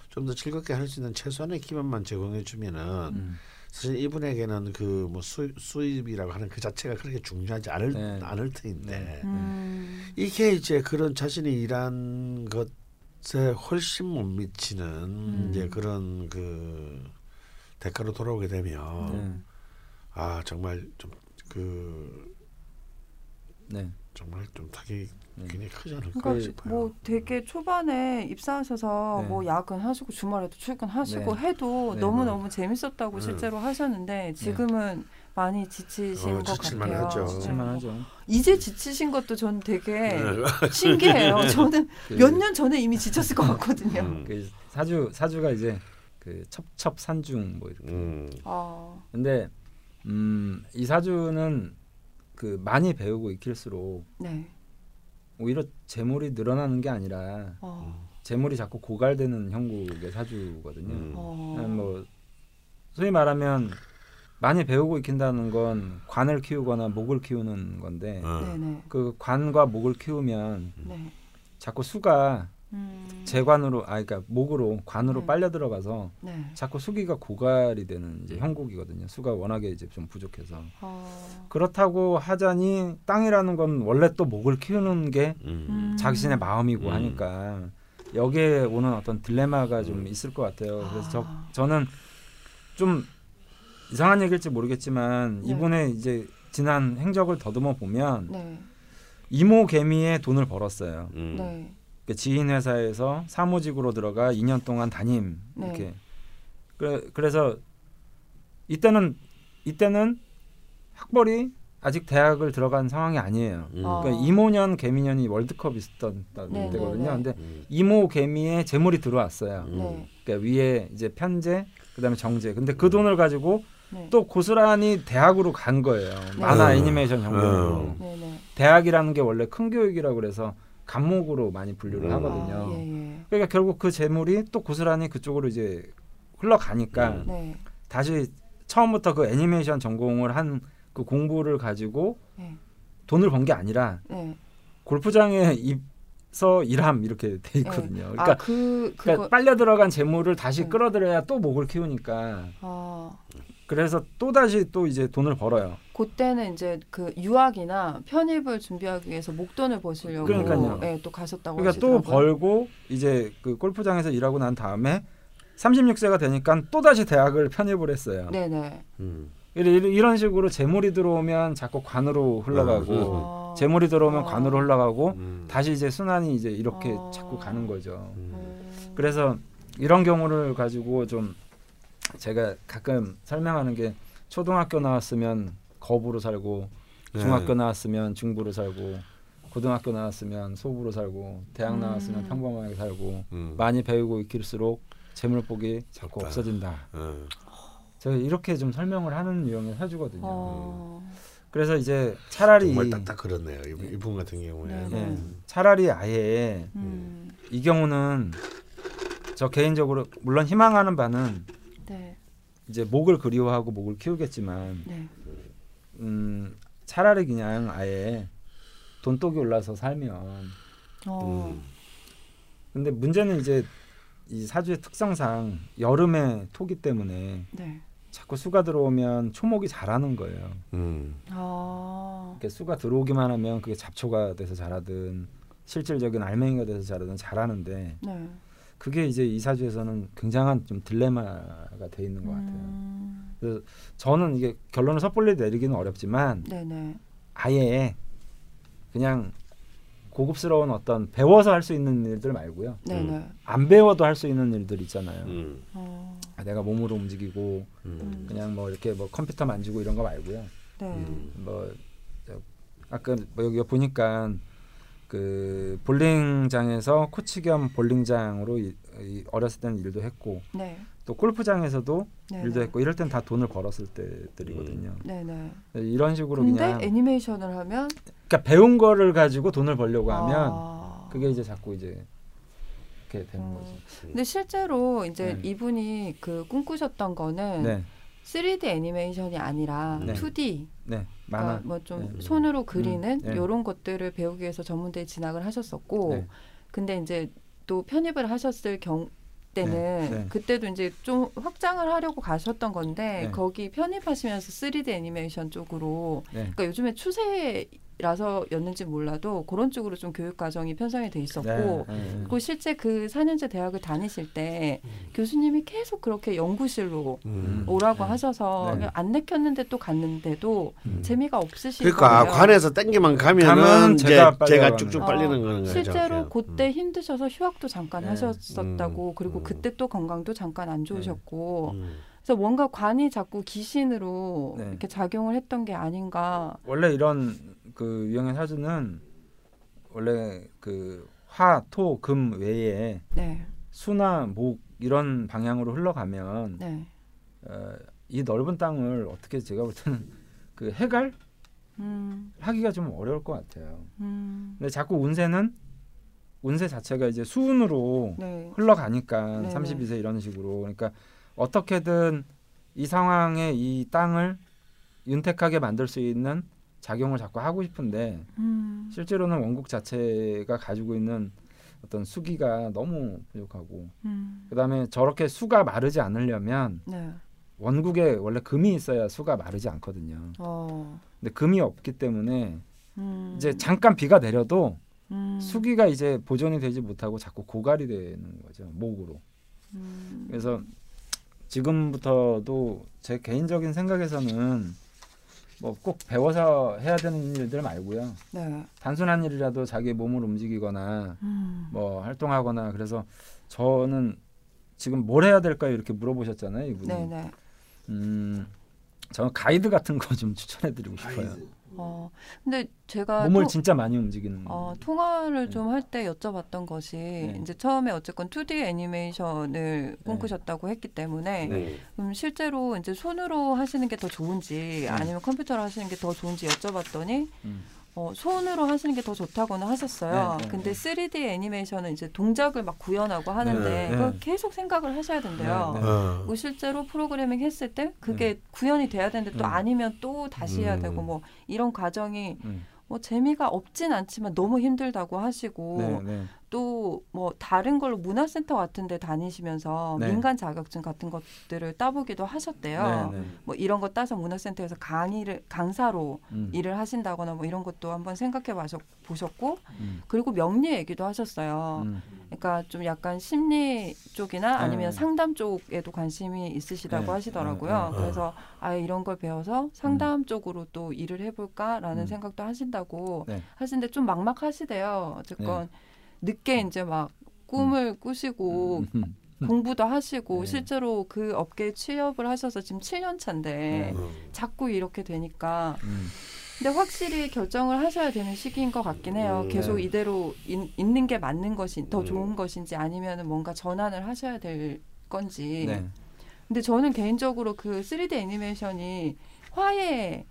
[SPEAKER 3] 좀 더 즐겁게 할 수 있는 최소한의 기반만 제공해 주면은
[SPEAKER 2] 음.
[SPEAKER 3] 사실 이분에게는 그 뭐 수입이라고 하는 그 자체가 그렇게 중요하지 않을
[SPEAKER 2] 네.
[SPEAKER 3] 않을 터인데
[SPEAKER 2] 네.
[SPEAKER 1] 음.
[SPEAKER 3] 이게 이제 그런 자신이 일한 것에 훨씬 못 미치는
[SPEAKER 1] 음.
[SPEAKER 3] 이제 그런 그 대가로 돌아오게 되면
[SPEAKER 2] 네.
[SPEAKER 3] 아 정말 좀 그
[SPEAKER 2] 네.
[SPEAKER 3] 정말 좀 타격이
[SPEAKER 2] 네.
[SPEAKER 3] 굉장히 크지 않을까
[SPEAKER 1] 그러니까
[SPEAKER 3] 싶어요.
[SPEAKER 1] 뭐 되게 초반에 입사하셔서
[SPEAKER 2] 네.
[SPEAKER 1] 뭐 야근하시고 주말에도 출근하시고
[SPEAKER 2] 네.
[SPEAKER 1] 해도
[SPEAKER 2] 네.
[SPEAKER 1] 너무 너무 재밌었다고
[SPEAKER 3] 네.
[SPEAKER 1] 실제로 하셨는데 지금은 많이 지치신
[SPEAKER 3] 어,
[SPEAKER 1] 것
[SPEAKER 3] 지칠만
[SPEAKER 1] 같아요.
[SPEAKER 3] 하죠.
[SPEAKER 1] 네.
[SPEAKER 2] 칠만 하죠.
[SPEAKER 1] 이제 지치신 것도 전 되게
[SPEAKER 3] 네.
[SPEAKER 1] 신기해요. 저는
[SPEAKER 2] 그,
[SPEAKER 1] 몇년 전에 이미 지쳤을 것 같거든요.
[SPEAKER 3] 음.
[SPEAKER 2] 그 사주 사주가 이제 그 첩첩산중 뭐 이렇게.
[SPEAKER 3] 음.
[SPEAKER 1] 아,
[SPEAKER 2] 근데 음, 이 사주는 그 많이 배우고 익힐수록
[SPEAKER 1] 네.
[SPEAKER 2] 오히려 재물이 늘어나는 게 아니라
[SPEAKER 1] 어,
[SPEAKER 2] 재물이 자꾸 고갈되는 형국의 사주거든요.
[SPEAKER 3] 음.
[SPEAKER 1] 어.
[SPEAKER 2] 그냥 뭐 소위 말하면 많이 배우고 익힌다는 건 관을 키우거나 목을 키우는 건데
[SPEAKER 3] 어.
[SPEAKER 2] 그 관과 목을 키우면
[SPEAKER 1] 네.
[SPEAKER 2] 자꾸 수가
[SPEAKER 1] 음.
[SPEAKER 2] 재관으로 아 그러니까 목으로 관으로
[SPEAKER 1] 네.
[SPEAKER 2] 빨려 들어가서
[SPEAKER 1] 네.
[SPEAKER 2] 자꾸 수기가 고갈이 되는 이제 형국이거든요. 수가 워낙에 이제 좀 부족해서
[SPEAKER 1] 어.
[SPEAKER 2] 그렇다고 하자니 땅이라는 건 원래 또 목을 키우는 게
[SPEAKER 3] 음.
[SPEAKER 1] 음.
[SPEAKER 2] 자신의 마음이고
[SPEAKER 3] 음.
[SPEAKER 2] 하니까 여기에 오는 어떤 딜레마가 좀 있을 것 같아요. 그래서 저,
[SPEAKER 1] 아.
[SPEAKER 2] 저는 좀 이상한 얘기일지 모르겠지만
[SPEAKER 1] 네.
[SPEAKER 2] 이분의 이제 지난 행적을 더듬어 보면
[SPEAKER 1] 네.
[SPEAKER 2] 이모 개미에 돈을 벌었어요.
[SPEAKER 3] 음.
[SPEAKER 1] 네.
[SPEAKER 2] 그 지인 회사에서 사무직으로 들어가 2년 동안 담임
[SPEAKER 1] 네.
[SPEAKER 2] 이렇게 그래, 그래서 이때는 이때는 학벌이 아직 대학을 들어간 상황이 아니에요.
[SPEAKER 3] 음.
[SPEAKER 1] 어.
[SPEAKER 2] 그러니까 이모년 개미년이 월드컵 있었던
[SPEAKER 1] 네,
[SPEAKER 2] 때거든요.
[SPEAKER 1] 네, 네.
[SPEAKER 2] 근데
[SPEAKER 3] 음.
[SPEAKER 2] 이모 개미에 재물이 들어왔어요.
[SPEAKER 3] 음.
[SPEAKER 1] 네.
[SPEAKER 2] 그러니까 위에 이제 편제 그다음에 정제. 근데 그 돈을 가지고
[SPEAKER 1] 네.
[SPEAKER 2] 또 고스란히 대학으로 간 거예요. 만화
[SPEAKER 3] 음.
[SPEAKER 2] 애니메이션 전공으로.
[SPEAKER 3] 음.
[SPEAKER 1] 네네.
[SPEAKER 2] 대학이라는 게 원래 큰 교육이라고 그래서 간목으로 많이 분류를
[SPEAKER 3] 음.
[SPEAKER 2] 하거든요.
[SPEAKER 1] 아, 예, 예.
[SPEAKER 2] 그러니까 결국 그 재물이 또 고스란히 그쪽으로 이제 흘러가니까
[SPEAKER 3] 음.
[SPEAKER 1] 네.
[SPEAKER 2] 다시 처음부터 그 애니메이션 전공을 한 그 공부를 가지고
[SPEAKER 1] 네.
[SPEAKER 2] 돈을 번 게 아니라
[SPEAKER 1] 네.
[SPEAKER 2] 골프장에 입서 일함 이렇게 돼 있거든요. 그러니까,
[SPEAKER 1] 아, 그
[SPEAKER 2] 그러니까 빨려 들어간 재물을 다시
[SPEAKER 1] 음.
[SPEAKER 2] 끌어들여야 또 목을 키우니까
[SPEAKER 1] 아,
[SPEAKER 2] 그래서 또 다시 또 이제 돈을 벌어요.
[SPEAKER 1] 그때는 이제 그 유학이나 편입을 준비하기 위해서 목돈을 버시려고
[SPEAKER 2] 그러니까요.
[SPEAKER 1] 예, 또 가셨다고
[SPEAKER 2] 그러니까 또
[SPEAKER 1] 하시더라고요.
[SPEAKER 2] 벌고 이제 그 골프장에서 일하고 난 다음에 36세가 되니까 또 다시 대학을 편입을 했어요.
[SPEAKER 1] 네네.
[SPEAKER 3] 음.
[SPEAKER 2] 이런 이런 식으로 재물이 들어오면 자꾸 관으로 흘러가고
[SPEAKER 1] 어.
[SPEAKER 2] 재물이 들어오면
[SPEAKER 1] 어.
[SPEAKER 2] 관으로 흘러가고
[SPEAKER 3] 음.
[SPEAKER 2] 다시 이제 순환이 이제 이렇게
[SPEAKER 1] 어.
[SPEAKER 2] 자꾸 가는 거죠.
[SPEAKER 3] 음.
[SPEAKER 1] 음.
[SPEAKER 2] 그래서 이런 경우를 가지고 좀 제가 가끔 설명하는 게 초등학교 나왔으면 거부로 살고
[SPEAKER 3] 네.
[SPEAKER 2] 중학교 나왔으면 중부로 살고 고등학교 나왔으면 소부로 살고 대학
[SPEAKER 1] 음.
[SPEAKER 2] 나왔으면 평범하게 살고
[SPEAKER 3] 음.
[SPEAKER 2] 많이 배우고 익힐수록 재물복이 자꾸
[SPEAKER 3] 없다.
[SPEAKER 2] 없어진다.
[SPEAKER 3] 어.
[SPEAKER 2] 제가 이렇게 좀 설명을 하는 유형을 해주거든요.
[SPEAKER 1] 어.
[SPEAKER 2] 그래서 이제 차라리
[SPEAKER 3] 정말 딱딱 그렇네요. 이분, 이분 같은 경우에.
[SPEAKER 1] 네.
[SPEAKER 2] 예, 차라리 아예
[SPEAKER 1] 음.
[SPEAKER 2] 이 경우는 저 개인적으로 물론 희망하는 바는
[SPEAKER 1] 네.
[SPEAKER 2] 이제 목을 그리워하고 목을 키우겠지만
[SPEAKER 1] 네.
[SPEAKER 2] 음, 차라리 그냥 아예 돈독이 올라서 살면
[SPEAKER 1] 어.
[SPEAKER 3] 음.
[SPEAKER 2] 근데 문제는 이제 이 사주의 특성상 여름에 토기 때문에
[SPEAKER 1] 네.
[SPEAKER 2] 자꾸 수가 들어오면 초목이 자라는 거예요.
[SPEAKER 3] 음.
[SPEAKER 1] 아.
[SPEAKER 2] 이렇게 수가 들어오기만 하면 그게 잡초가 돼서 자라든 실질적인 알맹이가 돼서 자라든 자라는데
[SPEAKER 1] 네.
[SPEAKER 2] 그게 이제 이사주에서는 굉장한 좀 딜레마가 돼 있는 것 같아요.
[SPEAKER 1] 음.
[SPEAKER 2] 그래서 저는 이게 결론을 섣불리 내리기는 어렵지만
[SPEAKER 1] 네네.
[SPEAKER 2] 아예 그냥 고급스러운 어떤 배워서 할 수 있는 일들 말고요.
[SPEAKER 1] 네네.
[SPEAKER 2] 안 배워도 할 수 있는 일들 있잖아요.
[SPEAKER 3] 음.
[SPEAKER 1] 어.
[SPEAKER 2] 아, 내가 몸으로 움직이고
[SPEAKER 3] 음.
[SPEAKER 2] 그냥 뭐 이렇게 뭐 컴퓨터 만지고 이런 거 말고요.
[SPEAKER 1] 네.
[SPEAKER 3] 음.
[SPEAKER 2] 뭐 저, 아까 뭐 여기 보니까 그 볼링장에서 코치 겸 볼링장으로 이, 이 어렸을 때는 일도 했고
[SPEAKER 1] 네.
[SPEAKER 2] 또 골프장에서도
[SPEAKER 1] 네네.
[SPEAKER 2] 일도 했고 이럴 땐 다 돈을 벌었을 때들이거든요.
[SPEAKER 1] 네네.
[SPEAKER 2] 이런 식으로
[SPEAKER 1] 근데
[SPEAKER 2] 그냥
[SPEAKER 1] 애니메이션을 하면
[SPEAKER 2] 그러니까 배운 거를 가지고 돈을 벌려고 하면
[SPEAKER 1] 아.
[SPEAKER 2] 그게 이제 자꾸 이제 이렇게 되는
[SPEAKER 1] 음.
[SPEAKER 2] 거지.
[SPEAKER 1] 근데 실제로 이제
[SPEAKER 2] 네.
[SPEAKER 1] 이분이 그 꿈꾸셨던 거는
[SPEAKER 2] 네,
[SPEAKER 1] 3D 애니메이션이 아니라
[SPEAKER 3] 네.
[SPEAKER 1] 2D
[SPEAKER 2] 네,
[SPEAKER 1] 그러니까
[SPEAKER 2] 만화.
[SPEAKER 1] 뭐좀
[SPEAKER 2] 네.
[SPEAKER 1] 손으로 그리는
[SPEAKER 2] 네.
[SPEAKER 1] 이런 것들을 배우기 위해서 전문대에 진학을 하셨었고
[SPEAKER 2] 네.
[SPEAKER 1] 근데 이제 또 편입을 하셨을 경 때는
[SPEAKER 2] 네, 네.
[SPEAKER 1] 그때도 이제 좀 확장을 하려고 가셨던 건데
[SPEAKER 2] 네.
[SPEAKER 1] 거기 편입하시면서 3D 애니메이션 쪽으로
[SPEAKER 2] 네.
[SPEAKER 1] 그러니까 요즘에 추세 라서였는지 몰라도 그런 쪽으로 좀 교육 과정이 편성이 돼 있었고
[SPEAKER 2] 네, 네.
[SPEAKER 1] 그리고 실제 그 4년제 대학을 다니실 때 교수님이 계속 그렇게 연구실로
[SPEAKER 3] 음.
[SPEAKER 1] 오라고
[SPEAKER 2] 네.
[SPEAKER 1] 하셔서
[SPEAKER 2] 네.
[SPEAKER 1] 그냥 안 내켰는데 또 갔는데도
[SPEAKER 3] 음.
[SPEAKER 1] 재미가 없으신
[SPEAKER 3] 그러니까
[SPEAKER 1] 거예요.
[SPEAKER 3] 관에서 땡기만 가면은
[SPEAKER 2] 제가
[SPEAKER 3] 제가, 쭉쭉
[SPEAKER 1] 어,
[SPEAKER 3] 빨리는 거는 거죠.
[SPEAKER 1] 실제로
[SPEAKER 3] 그냥.
[SPEAKER 1] 그때 힘드셔서 휴학도 잠깐
[SPEAKER 2] 네.
[SPEAKER 1] 하셨었다고
[SPEAKER 3] 음.
[SPEAKER 1] 그리고
[SPEAKER 3] 음.
[SPEAKER 1] 그때 또 건강도 잠깐 안 좋으셨고
[SPEAKER 3] 음.
[SPEAKER 1] 그래서 뭔가 관이 자꾸 기신으로
[SPEAKER 2] 네.
[SPEAKER 1] 이렇게 작용을 했던 게 아닌가
[SPEAKER 2] 원래 이런 그 유형의 사주는 원래 그 화, 토, 금 외에
[SPEAKER 1] 네,
[SPEAKER 2] 수나 목 이런 방향으로 흘러가면
[SPEAKER 1] 네,
[SPEAKER 2] 어, 이 넓은 땅을 어떻게 제가 볼 때는 그 해갈?
[SPEAKER 1] 음,
[SPEAKER 2] 하기가 좀 어려울 것 같아요.
[SPEAKER 1] 음,
[SPEAKER 2] 근데 자꾸 운세는 운세 자체가 이제 수운으로
[SPEAKER 1] 네,
[SPEAKER 2] 흘러가니까
[SPEAKER 1] 네네.
[SPEAKER 2] 32세 이런 식으로. 그러니까 어떻게든 이 상황에 이 땅을 윤택하게 만들 수 있는 작용을 자꾸 하고 싶은데
[SPEAKER 1] 음,
[SPEAKER 2] 실제로는 원국 자체가 가지고 있는 어떤 수기가 너무 부족하고
[SPEAKER 1] 음,
[SPEAKER 2] 그다음에 저렇게 수가 마르지 않으려면
[SPEAKER 1] 네,
[SPEAKER 2] 원국에 원래 금이 있어야 수가 마르지 않거든요.
[SPEAKER 1] 어,
[SPEAKER 2] 근데 금이 없기 때문에
[SPEAKER 1] 음,
[SPEAKER 2] 이제 잠깐 비가 내려도
[SPEAKER 1] 음,
[SPEAKER 2] 수기가 이제 보존이 되지 못하고 자꾸 고갈이 되는 거죠 목으로.
[SPEAKER 1] 음,
[SPEAKER 2] 그래서 지금부터도 제 개인적인 생각에서는 뭐 꼭 배워서 해야 되는 일들 말고요.
[SPEAKER 1] 네,
[SPEAKER 2] 단순한 일이라도 자기 몸을 움직이거나
[SPEAKER 1] 음,
[SPEAKER 2] 뭐 활동하거나 그래서 저는 지금 뭘 해야 될까요 이렇게 물어보셨잖아요 이분이.
[SPEAKER 1] 네, 네.
[SPEAKER 2] 음, 저는 가이드 같은 거 좀 추천해드리고 싶어요.
[SPEAKER 1] 어, 근데 제가
[SPEAKER 2] 몸을
[SPEAKER 1] 또-
[SPEAKER 2] 진짜 많이 움직이는.
[SPEAKER 1] 어, 통화를
[SPEAKER 2] 네.
[SPEAKER 1] 좀할 때 여쭤봤던 것이
[SPEAKER 2] 네.
[SPEAKER 1] 이제 처음에 어쨌건 2D 애니메이션을 꿈꾸셨다고 했기 때문에
[SPEAKER 3] 네.
[SPEAKER 1] 그럼 실제로 이제 손으로 하시는 게 더 좋은지 아니면 컴퓨터로 하시는 게 더 좋은지 여쭤봤더니
[SPEAKER 2] 음.
[SPEAKER 1] 어, 손으로 하시는 게 더 좋다고는 하셨어요.
[SPEAKER 2] 네, 네,
[SPEAKER 1] 근데
[SPEAKER 2] 네.
[SPEAKER 1] 3D 애니메이션은 이제 동작을 막 구현하고 하는데
[SPEAKER 2] 네, 네.
[SPEAKER 1] 그걸 계속 생각을 하셔야 된대요.
[SPEAKER 2] 네, 네.
[SPEAKER 3] 어.
[SPEAKER 1] 그리고 실제로 프로그래밍 했을 때 그게 구현이 돼야 되는데 또
[SPEAKER 2] 네.
[SPEAKER 1] 아니면 또 다시 해야
[SPEAKER 3] 음.
[SPEAKER 1] 되고 뭐 이런 과정이
[SPEAKER 2] 음.
[SPEAKER 1] 뭐 재미가 없진 않지만 너무 힘들다고 하시고
[SPEAKER 2] 네, 네.
[SPEAKER 1] 또 뭐 다른 걸로 문화센터 같은 데 다니시면서
[SPEAKER 2] 네.
[SPEAKER 1] 민간 자격증 같은 것들을 따보기도 하셨대요.
[SPEAKER 2] 네, 네.
[SPEAKER 1] 뭐 이런 거 따서 문화센터에서 강의를 강사로
[SPEAKER 2] 음,
[SPEAKER 1] 일을 하신다거나 뭐 이런 것도 한번 생각해 봐서 보셨고
[SPEAKER 2] 음,
[SPEAKER 1] 그리고 명리 얘기도 하셨어요.
[SPEAKER 2] 음.
[SPEAKER 1] 그러니까 좀 약간 심리 쪽이나 아니면
[SPEAKER 2] 네.
[SPEAKER 1] 상담 쪽에도 관심이 있으시다고
[SPEAKER 2] 네.
[SPEAKER 1] 하시더라고요.
[SPEAKER 2] 네,
[SPEAKER 3] 네.
[SPEAKER 1] 그래서 아예 이런 걸 배워서 상담 쪽으로 또 일을 해볼까라는
[SPEAKER 2] 음.
[SPEAKER 1] 생각도 하신다고
[SPEAKER 2] 네.
[SPEAKER 1] 하시는데 좀 막막하시대요. 어쨌건 늦게 이제 막 꿈을 꾸시고
[SPEAKER 2] 음,
[SPEAKER 1] 공부도 하시고
[SPEAKER 2] 네.
[SPEAKER 1] 실제로 그 업계에 취업을 하셔서 지금 7년 차인데
[SPEAKER 2] 네.
[SPEAKER 3] 음.
[SPEAKER 1] 자꾸 이렇게 되니까
[SPEAKER 2] 음.
[SPEAKER 1] 근데 확실히 결정을 하셔야 되는 시기인 것 같긴 해요.
[SPEAKER 3] 음.
[SPEAKER 1] 계속
[SPEAKER 2] 네.
[SPEAKER 1] 이대로 있, 있는 게 맞는 것이 더
[SPEAKER 3] 음.
[SPEAKER 1] 좋은 것인지 아니면 뭔가 전환을 하셔야 될 건지.
[SPEAKER 2] 네.
[SPEAKER 1] 근데 저는 개인적으로 그 3D 애니메이션이 화에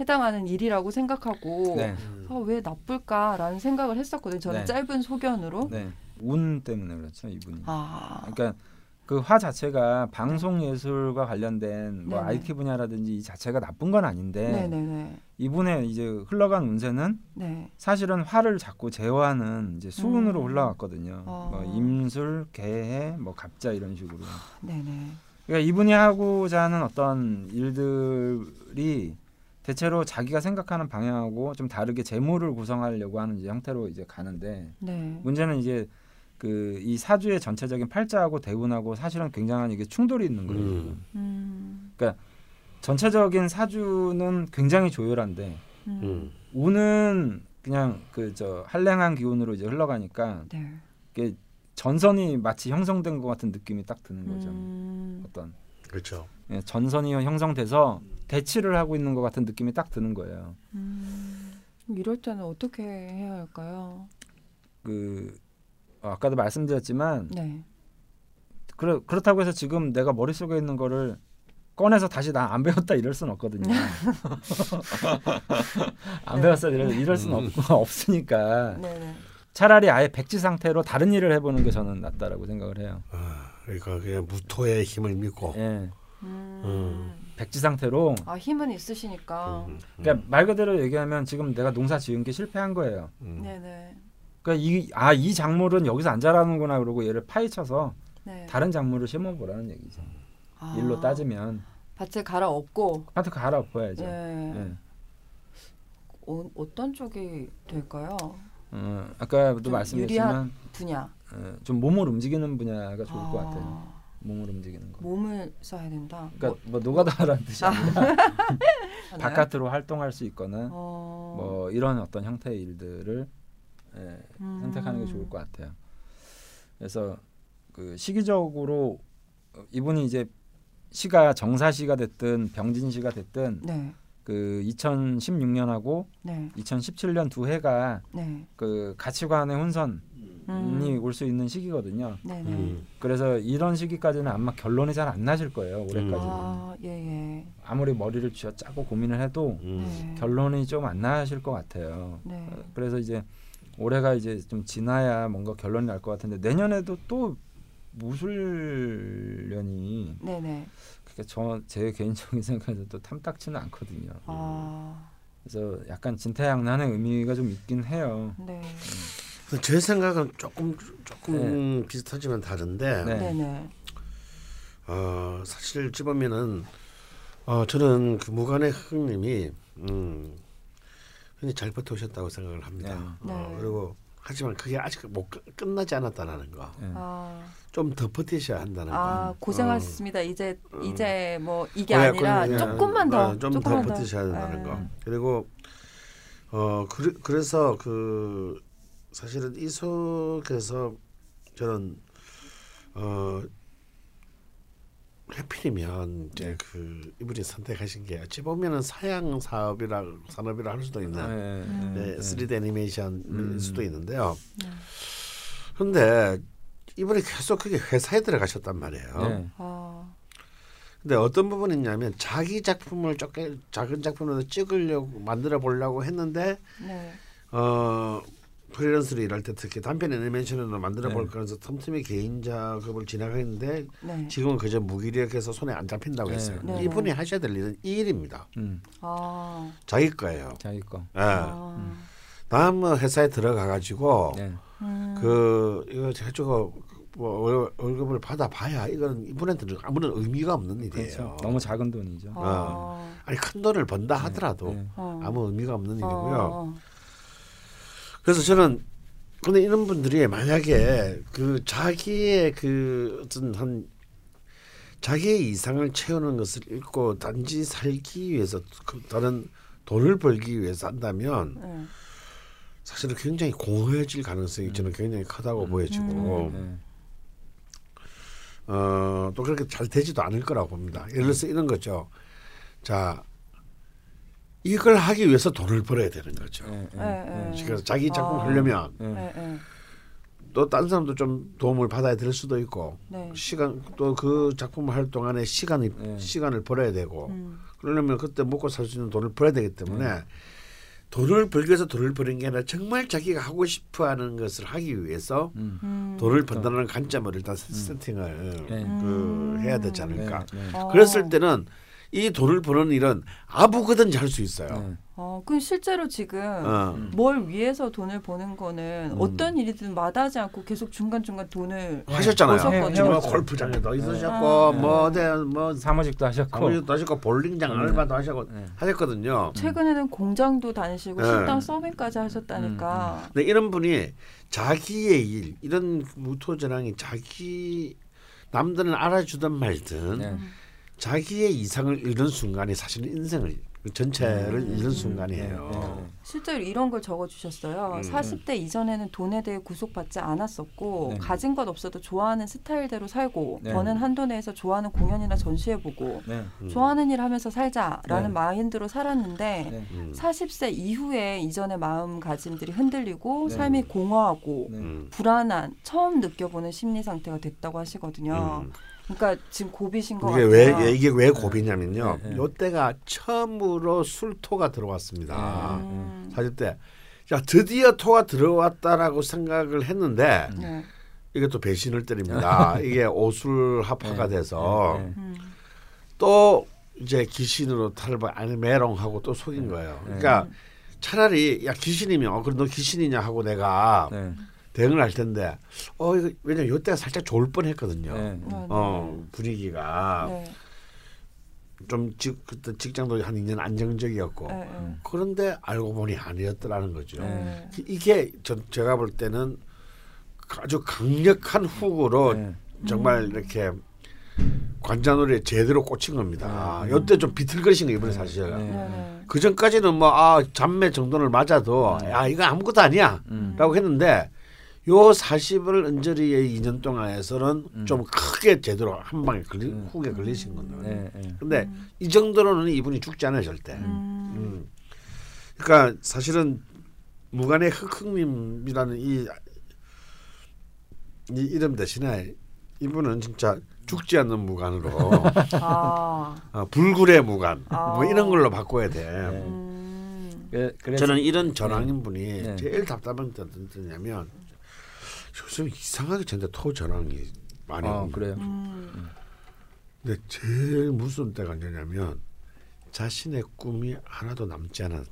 [SPEAKER 1] 해당하는 일이라고 생각하고
[SPEAKER 2] 네.
[SPEAKER 1] 아, 왜 나쁠까라는 생각을 했었거든요. 저는
[SPEAKER 2] 네.
[SPEAKER 1] 짧은 소견으로.
[SPEAKER 2] 네. 운 때문에 그렇죠 이분이.
[SPEAKER 1] 아,
[SPEAKER 2] 그러니까 그 화 자체가 방송 예술과 관련된 뭐
[SPEAKER 1] 네네.
[SPEAKER 2] IT 분야라든지 이 자체가 나쁜 건 아닌데
[SPEAKER 1] 네네네.
[SPEAKER 2] 이분의 이제 흘러간 운세는
[SPEAKER 1] 네.
[SPEAKER 2] 사실은 화를 자꾸 제어하는 이제 수운으로
[SPEAKER 1] 음.
[SPEAKER 2] 흘러갔거든요.
[SPEAKER 1] 어.
[SPEAKER 2] 뭐 임술, 개해, 뭐 갑자 이런 식으로.
[SPEAKER 1] 네네.
[SPEAKER 2] 그러니까 이분이 하고자 하는 어떤 일들이 대체로 자기가 생각하는 방향하고 좀 다르게 재물을 구성하려고 하는 이제 형태로 이제 가는데
[SPEAKER 1] 네.
[SPEAKER 2] 문제는 이제 그 이 사주의 전체적인 팔자하고 대운하고 사실은 굉장한 이게 충돌이 있는 거예요.
[SPEAKER 3] 음.
[SPEAKER 2] 지금.
[SPEAKER 1] 음.
[SPEAKER 2] 전체적인 사주는 굉장히 조율한데
[SPEAKER 1] 음.
[SPEAKER 3] 음.
[SPEAKER 2] 운은 그냥 그 저 한랭한 기운으로 이제 흘러가니까
[SPEAKER 1] 네.
[SPEAKER 2] 이게 전선이 마치 형성된 것 같은 느낌이 딱 드는 거죠.
[SPEAKER 1] 음.
[SPEAKER 2] 어떤
[SPEAKER 3] 그렇죠.
[SPEAKER 2] 예, 전선이 형성돼서 대치를 하고 있는 것 같은 느낌이 딱 드는 거예요.
[SPEAKER 1] 음. 이럴 때는 어떻게 해야 할까요?
[SPEAKER 2] 그 어, 아까도 말씀드렸지만
[SPEAKER 1] 네.
[SPEAKER 2] 그렇 그렇다고 해서 지금 내가 머릿속에 있는 거를 꺼내서 다시 나 안 배웠다 이럴 수는 없거든요. 안 배웠어 이럴, 이럴 수는
[SPEAKER 3] 음.
[SPEAKER 2] 없, 없으니까
[SPEAKER 1] 네네.
[SPEAKER 2] 차라리 아예 백지 상태로 다른 일을 해보는 게 저는 낫다라고 생각을 해요.
[SPEAKER 3] 아, 그러니까 그냥 무토의 힘을 믿고.
[SPEAKER 2] 예,
[SPEAKER 1] 음.
[SPEAKER 2] 백지 상태로
[SPEAKER 1] 아 힘은 있으시니까.
[SPEAKER 3] 음, 음,
[SPEAKER 2] 그러니까 말 그대로 얘기하면 지금 내가 농사 지은 게 실패한 거예요.
[SPEAKER 3] 음.
[SPEAKER 1] 네네.
[SPEAKER 2] 그러니까 이아이 작물은 여기서 안 자라는구나 그러고 얘를 파헤쳐서
[SPEAKER 1] 네.
[SPEAKER 2] 다른 작물을 심어보라는 얘기죠.
[SPEAKER 1] 아,
[SPEAKER 2] 일로 따지면
[SPEAKER 1] 밭을 갈아엎고.
[SPEAKER 2] 한테 갈아엎어야죠.
[SPEAKER 1] 네.
[SPEAKER 2] 예.
[SPEAKER 1] 어, 어떤 쪽이 될까요?
[SPEAKER 2] 어, 아까도
[SPEAKER 1] 좀
[SPEAKER 2] 말씀드렸지만
[SPEAKER 1] 분야.
[SPEAKER 2] 어, 좀 몸을 움직이는 분야가 좋을 것
[SPEAKER 1] 아,
[SPEAKER 2] 같아요. 몸을 움직이는 거.
[SPEAKER 1] 몸을 써야 된다.
[SPEAKER 2] 그러니까 뭐 노가다라는 뜻이 아니라
[SPEAKER 1] 뭐,
[SPEAKER 2] 바깥으로 활동할 수 있거나
[SPEAKER 1] 어,
[SPEAKER 2] 뭐 이런 어떤 형태의 일들을 예,
[SPEAKER 1] 음.
[SPEAKER 2] 선택하는 게 좋을 것 같아요. 그래서 그 시기적으로 어, 이분이 이제 시가 정사 시가 됐든 병진 시가 됐든
[SPEAKER 1] 네.
[SPEAKER 2] 그 2016년하고
[SPEAKER 1] 네.
[SPEAKER 2] 2017년 두 해가
[SPEAKER 1] 네.
[SPEAKER 2] 그 가치관의 혼선이
[SPEAKER 1] 음.
[SPEAKER 2] 올수 있는 시기거든요.
[SPEAKER 1] 네네.
[SPEAKER 3] 음.
[SPEAKER 2] 그래서 이런 시기까지는 아마 결론이 잘 안 나실 거예요. 올해까지는
[SPEAKER 1] 아 예 예.
[SPEAKER 2] 아무리 머리를 쥐어 짜고 고민을 해도
[SPEAKER 3] 음.
[SPEAKER 1] 네.
[SPEAKER 2] 결론이 좀 안 나실 것 같아요.
[SPEAKER 1] 네.
[SPEAKER 2] 어, 그래서 이제 올해가 이제 좀 지나야 뭔가 결론이 날 것 같은데 내년에도 또 무술년이
[SPEAKER 1] 네네.
[SPEAKER 2] 그러니까 저 제 개인적인 생각에서 또 탐탁치는 않거든요.
[SPEAKER 1] 아
[SPEAKER 2] 그래서 약간 진퇴양난의 의미가 좀 있긴 해요.
[SPEAKER 1] 네.
[SPEAKER 3] 제 생각은 조금 조금 비슷하지만 다른데
[SPEAKER 2] 네.
[SPEAKER 1] 네네.
[SPEAKER 3] 어, 사실 집으면은 어, 저는 그 무관의 흥님이 음, 굉장히 잘 버텨오셨다고 생각을 합니다.
[SPEAKER 1] 네.
[SPEAKER 3] 어,
[SPEAKER 1] 네.
[SPEAKER 3] 그리고 하지만 그게 아직 못 끝- 끝나지 않았다는 거.
[SPEAKER 2] 예.
[SPEAKER 1] 아,
[SPEAKER 3] 좀더 버티셔야 한다는 거.
[SPEAKER 1] 아 고생하셨습니다. 이제
[SPEAKER 3] 음.
[SPEAKER 1] 이제 뭐 이게
[SPEAKER 3] 네,
[SPEAKER 1] 아니라
[SPEAKER 3] 그건, 예,
[SPEAKER 1] 조금만 더
[SPEAKER 3] 네, 좀더 버티셔야 된다는
[SPEAKER 1] 예.
[SPEAKER 3] 거. 그리고 어 그래, 그래서 그 사실은 이 속에서 저는 어 해필이면 이제
[SPEAKER 2] 네.
[SPEAKER 3] 그 이분이 선택하신 게 어찌 보면은 사양 사업이라 산업이라 할 수도 있는
[SPEAKER 2] 예,
[SPEAKER 1] 음.
[SPEAKER 3] 네,
[SPEAKER 2] 예,
[SPEAKER 3] 3D 애니메이션일
[SPEAKER 2] 음.
[SPEAKER 3] 수도 있는데요.
[SPEAKER 1] 네.
[SPEAKER 3] 그런데 이분이 계속 그게 회사에 들어가셨단 말이에요.
[SPEAKER 2] 예.
[SPEAKER 1] 아,
[SPEAKER 3] 근데 어떤 부분이 있냐면 자기 작품을 조금 작은 작품으로 찍으려고 만들어 보려고 했는데
[SPEAKER 1] 네.
[SPEAKER 3] 어 프리랜서로 일할 때 특히 단편 애니메이션으로 만들어
[SPEAKER 2] 네.
[SPEAKER 3] 볼까 해서 틈틈이 개인 작업을 진행했는데
[SPEAKER 1] 네.
[SPEAKER 3] 지금은 그저 무기력해서 손에 안 잡힌다고
[SPEAKER 2] 네.
[SPEAKER 3] 했어요.
[SPEAKER 1] 네.
[SPEAKER 3] 이분이 하셔야 될 일은 이 일입니다.
[SPEAKER 2] 음,
[SPEAKER 1] 아,
[SPEAKER 3] 자기 거예요.
[SPEAKER 2] 자기 거.
[SPEAKER 3] 예.
[SPEAKER 1] 아,
[SPEAKER 3] 다음 회사에 들어가 가지고
[SPEAKER 2] 네.
[SPEAKER 1] 음,
[SPEAKER 3] 그 이거 해주고 뭐 월- 월급을 받아 봐야 이건 이분한테는 아무런 의미가 없는 일이에요.
[SPEAKER 2] 그렇죠. 너무 작은 돈이죠.
[SPEAKER 1] 아,
[SPEAKER 3] 아니 큰 돈을 번다 하더라도
[SPEAKER 2] 네.
[SPEAKER 1] 어,
[SPEAKER 3] 아무 의미가 없는 일이고요.
[SPEAKER 1] 어,
[SPEAKER 3] 그래서 저는 근데 이런 분들이 만약에 그 자기의 그 어떤 한 자기의 이상을 채우는 것을 읽고 단지 살기 위해서 그 다른 돈을 벌기 위해서 한다면
[SPEAKER 1] 네.
[SPEAKER 3] 사실은 굉장히 공허해질 가능성이 저는 굉장히 크다고 보여지고
[SPEAKER 2] 네.
[SPEAKER 3] 어, 또 그렇게 잘 되지도 않을 거라고 봅니다. 예를 들어서 이런 거죠. 자, 이걸 하기 위해서 돈을 벌어야 되는 거죠.
[SPEAKER 2] 예, 예,
[SPEAKER 1] 예.
[SPEAKER 3] 그래서 자기 작품
[SPEAKER 1] 아.
[SPEAKER 3] 하려면
[SPEAKER 2] 예.
[SPEAKER 1] 네, 네,
[SPEAKER 3] 또 다른 사람도 좀 도움을 받아야 될 수도 있고
[SPEAKER 1] 네.
[SPEAKER 3] 시간 또 그 작품을 할 동안에 시간이
[SPEAKER 2] 네.
[SPEAKER 3] 시간을 벌어야 되고
[SPEAKER 1] 음,
[SPEAKER 3] 그러려면 그때 먹고 살 수 있는 돈을 벌어야 되기 때문에 돈을 벌기 위해서 돈을 버는 게 아니라 정말 자기가 하고 싶어하는 것을 하기 위해서
[SPEAKER 2] 음.
[SPEAKER 1] 음.
[SPEAKER 3] 돈을 번다는 관점을 일단 세팅을
[SPEAKER 2] 네.
[SPEAKER 3] 그 해야 되지
[SPEAKER 2] 네,
[SPEAKER 3] 않을까.
[SPEAKER 2] 네.
[SPEAKER 1] 어.
[SPEAKER 3] 그랬을 때는 이 돈을 버는 일은 아무거든지 할 수 있어요.
[SPEAKER 2] 네.
[SPEAKER 1] 어, 그 실제로 지금
[SPEAKER 3] 어.
[SPEAKER 1] 뭘 위해서 돈을 버는 거는
[SPEAKER 3] 음.
[SPEAKER 1] 어떤 일이든 마다하지 않고 계속 중간 중간 돈을
[SPEAKER 3] 하셨잖아요.
[SPEAKER 1] 버셨거든요.
[SPEAKER 3] 뭐 골프장에도 있으셨고
[SPEAKER 1] 아,
[SPEAKER 3] 뭐 어디 뭐
[SPEAKER 2] 사무직도 하셨고.
[SPEAKER 3] 사무실도 하셨고 볼링장
[SPEAKER 2] 음.
[SPEAKER 3] 알바도 하셨고
[SPEAKER 2] 네.
[SPEAKER 3] 하셨거든요.
[SPEAKER 1] 최근에는 공장도 다니시고
[SPEAKER 3] 네.
[SPEAKER 1] 식당 서빙까지 하셨다니까.
[SPEAKER 3] 근데 이런 분이 자기의 일 이런 무토전황이 자기 남들은 알아주든 말든
[SPEAKER 2] 네.
[SPEAKER 3] 자기의 이상을 잃는 순간이 사실은 인생을 그 전체를
[SPEAKER 1] 음.
[SPEAKER 3] 잃는 순간이에요.
[SPEAKER 2] 네, 네.
[SPEAKER 1] 실제로 이런 걸 적어주셨어요.
[SPEAKER 3] 음.
[SPEAKER 1] 40대 이전에는 돈에 대해 구속받지 않았었고
[SPEAKER 2] 네.
[SPEAKER 1] 가진 것 없어도 좋아하는 스타일대로 살고
[SPEAKER 2] 네.
[SPEAKER 1] 버는 한도 내에서 좋아하는 공연이나 전시해보고
[SPEAKER 2] 네.
[SPEAKER 3] 음.
[SPEAKER 1] 좋아하는 일 하면서 살자라는
[SPEAKER 2] 네.
[SPEAKER 1] 마인드로 살았는데
[SPEAKER 2] 네.
[SPEAKER 3] 음.
[SPEAKER 1] 40세 이후에 이전의 마음가짐들이 흔들리고
[SPEAKER 2] 네.
[SPEAKER 1] 삶이 공허하고
[SPEAKER 2] 네.
[SPEAKER 3] 음.
[SPEAKER 1] 불안한 처음 느껴보는 심리 상태가 됐다고 하시거든요.
[SPEAKER 3] 음.
[SPEAKER 1] 그러니까 지금 고비신 것
[SPEAKER 3] 이게
[SPEAKER 1] 같아요.
[SPEAKER 3] 왜 이게 왜 고비냐면요.
[SPEAKER 2] 네, 네.
[SPEAKER 3] 요때가 처음으로 술토가 들어왔습니다.
[SPEAKER 1] 음.
[SPEAKER 3] 사실 때, 자 드디어 토가 들어왔다라고 생각을 했는데
[SPEAKER 1] 네.
[SPEAKER 3] 이것도 배신을 때립니다. 이게 오술합화가
[SPEAKER 2] 네,
[SPEAKER 3] 돼서
[SPEAKER 2] 네, 네.
[SPEAKER 1] 음.
[SPEAKER 3] 또 이제 귀신으로 탈바 아니 메롱하고 또 속인 거예요.
[SPEAKER 2] 네.
[SPEAKER 3] 그러니까 차라리 야 귀신이면 어 그럼 너 귀신이냐 하고 내가
[SPEAKER 2] 네.
[SPEAKER 3] 대응을 할 텐데 어 이거 왜냐면 요때가 살짝 좋을 뻔했거든요.
[SPEAKER 2] 네.
[SPEAKER 1] 네, 네.
[SPEAKER 3] 어 분위기가
[SPEAKER 1] 네.
[SPEAKER 3] 좀 직, 그때 직장도 한 2년 안정적이었고
[SPEAKER 1] 네, 네.
[SPEAKER 3] 그런데 알고 보니 아니었더라는 거죠.
[SPEAKER 1] 네.
[SPEAKER 3] 이게 전 제가 볼 때는 아주 강력한 훅으로
[SPEAKER 2] 네.
[SPEAKER 3] 정말
[SPEAKER 1] 음.
[SPEAKER 3] 이렇게 관자놀이에 제대로 꽂힌 겁니다.
[SPEAKER 2] 음.
[SPEAKER 3] 이때 좀 비틀거리신 거 이번에 사실.
[SPEAKER 2] 네.
[SPEAKER 1] 네, 네.
[SPEAKER 3] 그 전까지는 뭐 아 잔매 정도를 맞아도
[SPEAKER 2] 음.
[SPEAKER 3] 야 이거 아무것도 아니야라고
[SPEAKER 2] 음.
[SPEAKER 3] 했는데 요 40을 은저리의 2년 동안에서는
[SPEAKER 2] 음.
[SPEAKER 3] 좀 크게 제대로 한 방에 걸리
[SPEAKER 2] 음.
[SPEAKER 3] 훅에 걸리신 거예요.
[SPEAKER 2] 네. 네.
[SPEAKER 3] 근데
[SPEAKER 1] 음.
[SPEAKER 3] 이 정도로는 이분이 죽지 않아요 절대.
[SPEAKER 1] 음.
[SPEAKER 3] 음. 그러니까 사실은 무간의 흑흑님이라는 이, 이 이름 대신에 이분은 진짜 죽지 않는 무간으로
[SPEAKER 1] 아.
[SPEAKER 3] 어, 불굴의 무간
[SPEAKER 1] 아.
[SPEAKER 3] 뭐 이런 걸로 바꿔야 돼.
[SPEAKER 2] 네.
[SPEAKER 1] 음.
[SPEAKER 2] 그- 그래서
[SPEAKER 3] 저는 이런 전황인 분이
[SPEAKER 2] 네.
[SPEAKER 3] 제일 답답한 게 어떠냐면 요즘 이상하게 저한테 토 전황이 많이
[SPEAKER 2] 어,
[SPEAKER 3] 옵니다.
[SPEAKER 2] 그래요.
[SPEAKER 1] 음.
[SPEAKER 3] 근데 제일 무서운 때가 언제냐면 자신의 꿈이 하나도 남지 않은